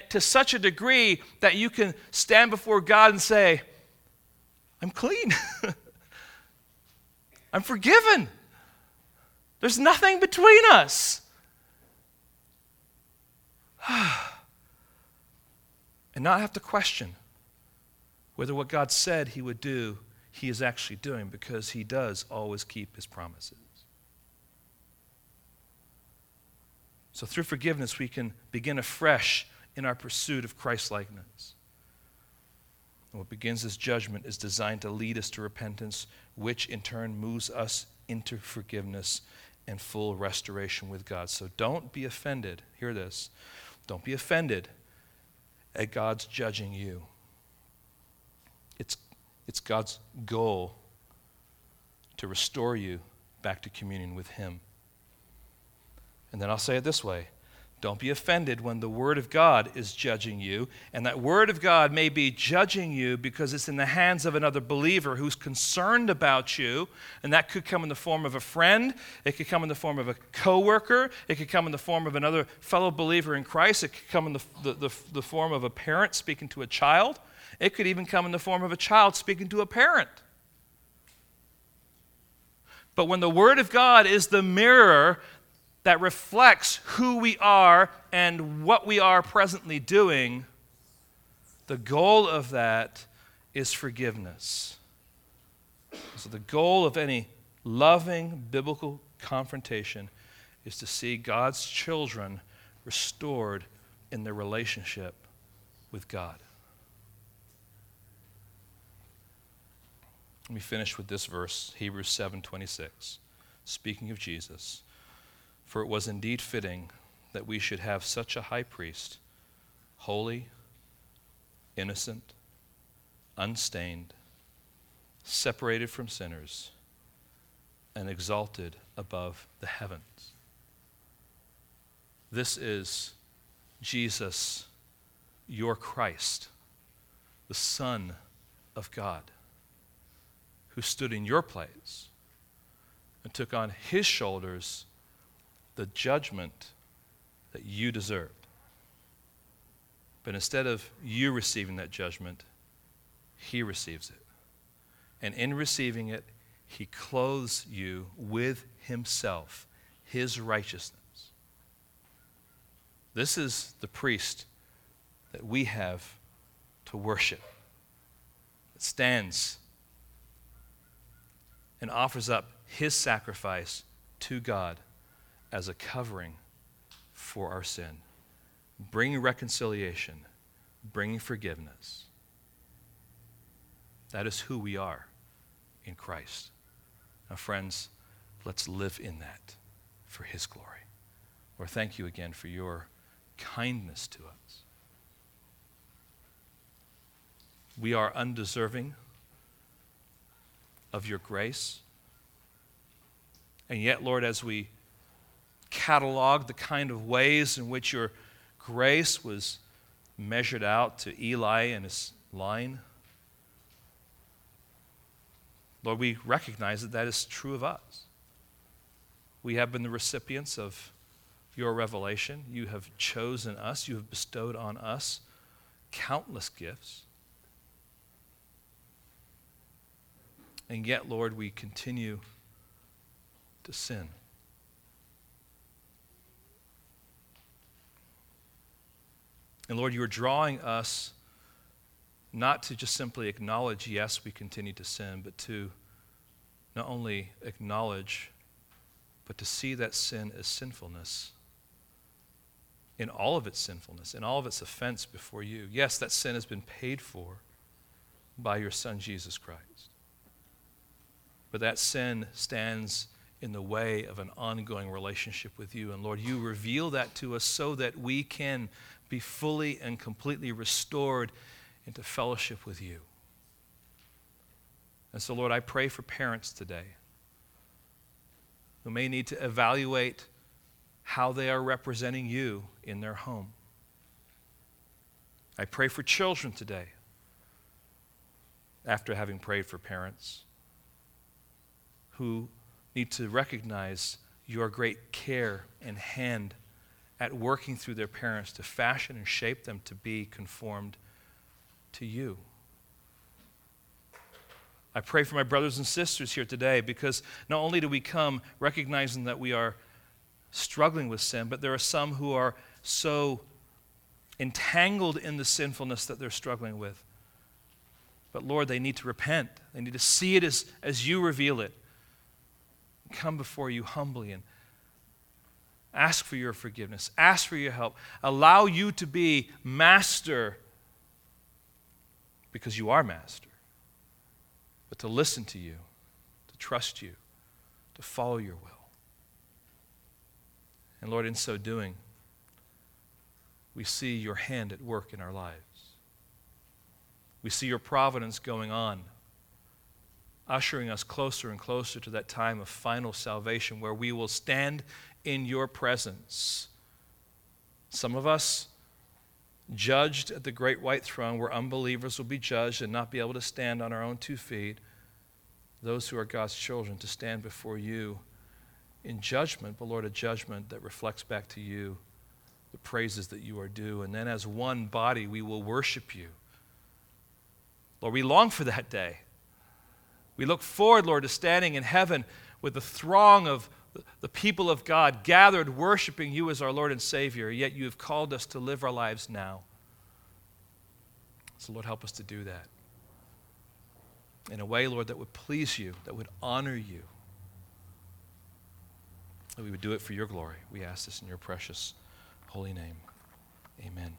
to such a degree that you can stand before God and say, I'm clean. I'm forgiven. There's nothing between us. and not have to question whether what God said he would do, he is actually doing because he does always keep his promises. So through forgiveness, we can begin afresh in our pursuit of Christlikeness. And what begins as judgment is designed to lead us to repentance, which in turn moves us into forgiveness and full restoration with God. So don't be offended. Hear this. Don't be offended at God's judging you. It's, it's God's goal to restore you back to communion with Him. And then I'll say it this way don't be offended when the Word of God is judging you. And that Word of God may be judging you because it's in the hands of another believer who's concerned about you. And that could come in the form of a friend, it could come in the form of a coworker, it could come in the form of another fellow believer in Christ, it could come in the, the, the, the form of a parent speaking to a child. It could even come in the form of a child speaking to a parent. But when the Word of God is the mirror that reflects who we are and what we are presently doing, the goal of that is forgiveness. So, the goal of any loving biblical confrontation is to see God's children restored in their relationship with God. Let me finish with this verse, Hebrews 7:26. Speaking of Jesus, for it was indeed fitting that we should have such a high priest, holy, innocent, unstained, separated from sinners, and exalted above the heavens. This is Jesus, your Christ, the Son of God, who stood in your place and took on his shoulders the judgment that you deserved. But instead of you receiving that judgment, he receives it. And in receiving it, he clothes you with himself, his righteousness. This is the priest that we have to worship. It stands and offers up his sacrifice to God as a covering for our sin, bringing reconciliation, bringing forgiveness. That is who we are in Christ. Now, friends, let's live in that for His glory. Lord, thank you again for your kindness to us. We are undeserving of your grace. And yet, Lord, as we catalog the kind of ways in which your grace was measured out to Eli and his line, Lord, we recognize that that is true of us. We have been the recipients of your revelation. You have chosen us, you have bestowed on us countless gifts. And yet, Lord, we continue to sin. And Lord, you are drawing us not to just simply acknowledge, yes, we continue to sin, but to not only acknowledge, but to see that sin as sinfulness in all of its sinfulness, in all of its offense before you. Yes, that sin has been paid for by your Son, Jesus Christ. But that sin stands in the way of an ongoing relationship with you. And Lord, you reveal that to us so that we can be fully and completely restored into fellowship with you. And so, Lord, I pray for parents today who may need to evaluate how they are representing you in their home. I pray for children today after having prayed for parents who need to recognize your great care and hand at working through their parents to fashion and shape them to be conformed to you. I pray for my brothers and sisters here today because not only do we come recognizing that we are struggling with sin, but there are some who are so entangled in the sinfulness that they're struggling with. But Lord, they need to repent. They need to see it as, as you reveal it. Come before you humbly and ask for your forgiveness, ask for your help. Allow you to be master because you are master, but to listen to you, to trust you, to follow your will. And Lord, in so doing, we see your hand at work in our lives. We see your providence going on, ushering us closer and closer to that time of final salvation where we will stand in your presence. Some of us judged at the great white throne where unbelievers will be judged and not be able to stand on our own two feet. Those who are God's children to stand before you in judgment, but Lord, a judgment that reflects back to you the praises that you are due. And then as one body, we will worship you. Lord, we long for that day. We look forward, Lord, to standing in heaven with the throng of the people of God gathered worshiping you as our Lord and Savior, yet you have called us to live our lives now. So, Lord, help us to do that in a way, Lord, that would please you, that would honor you that we would do it for your glory. We ask this in your precious holy name. Amen.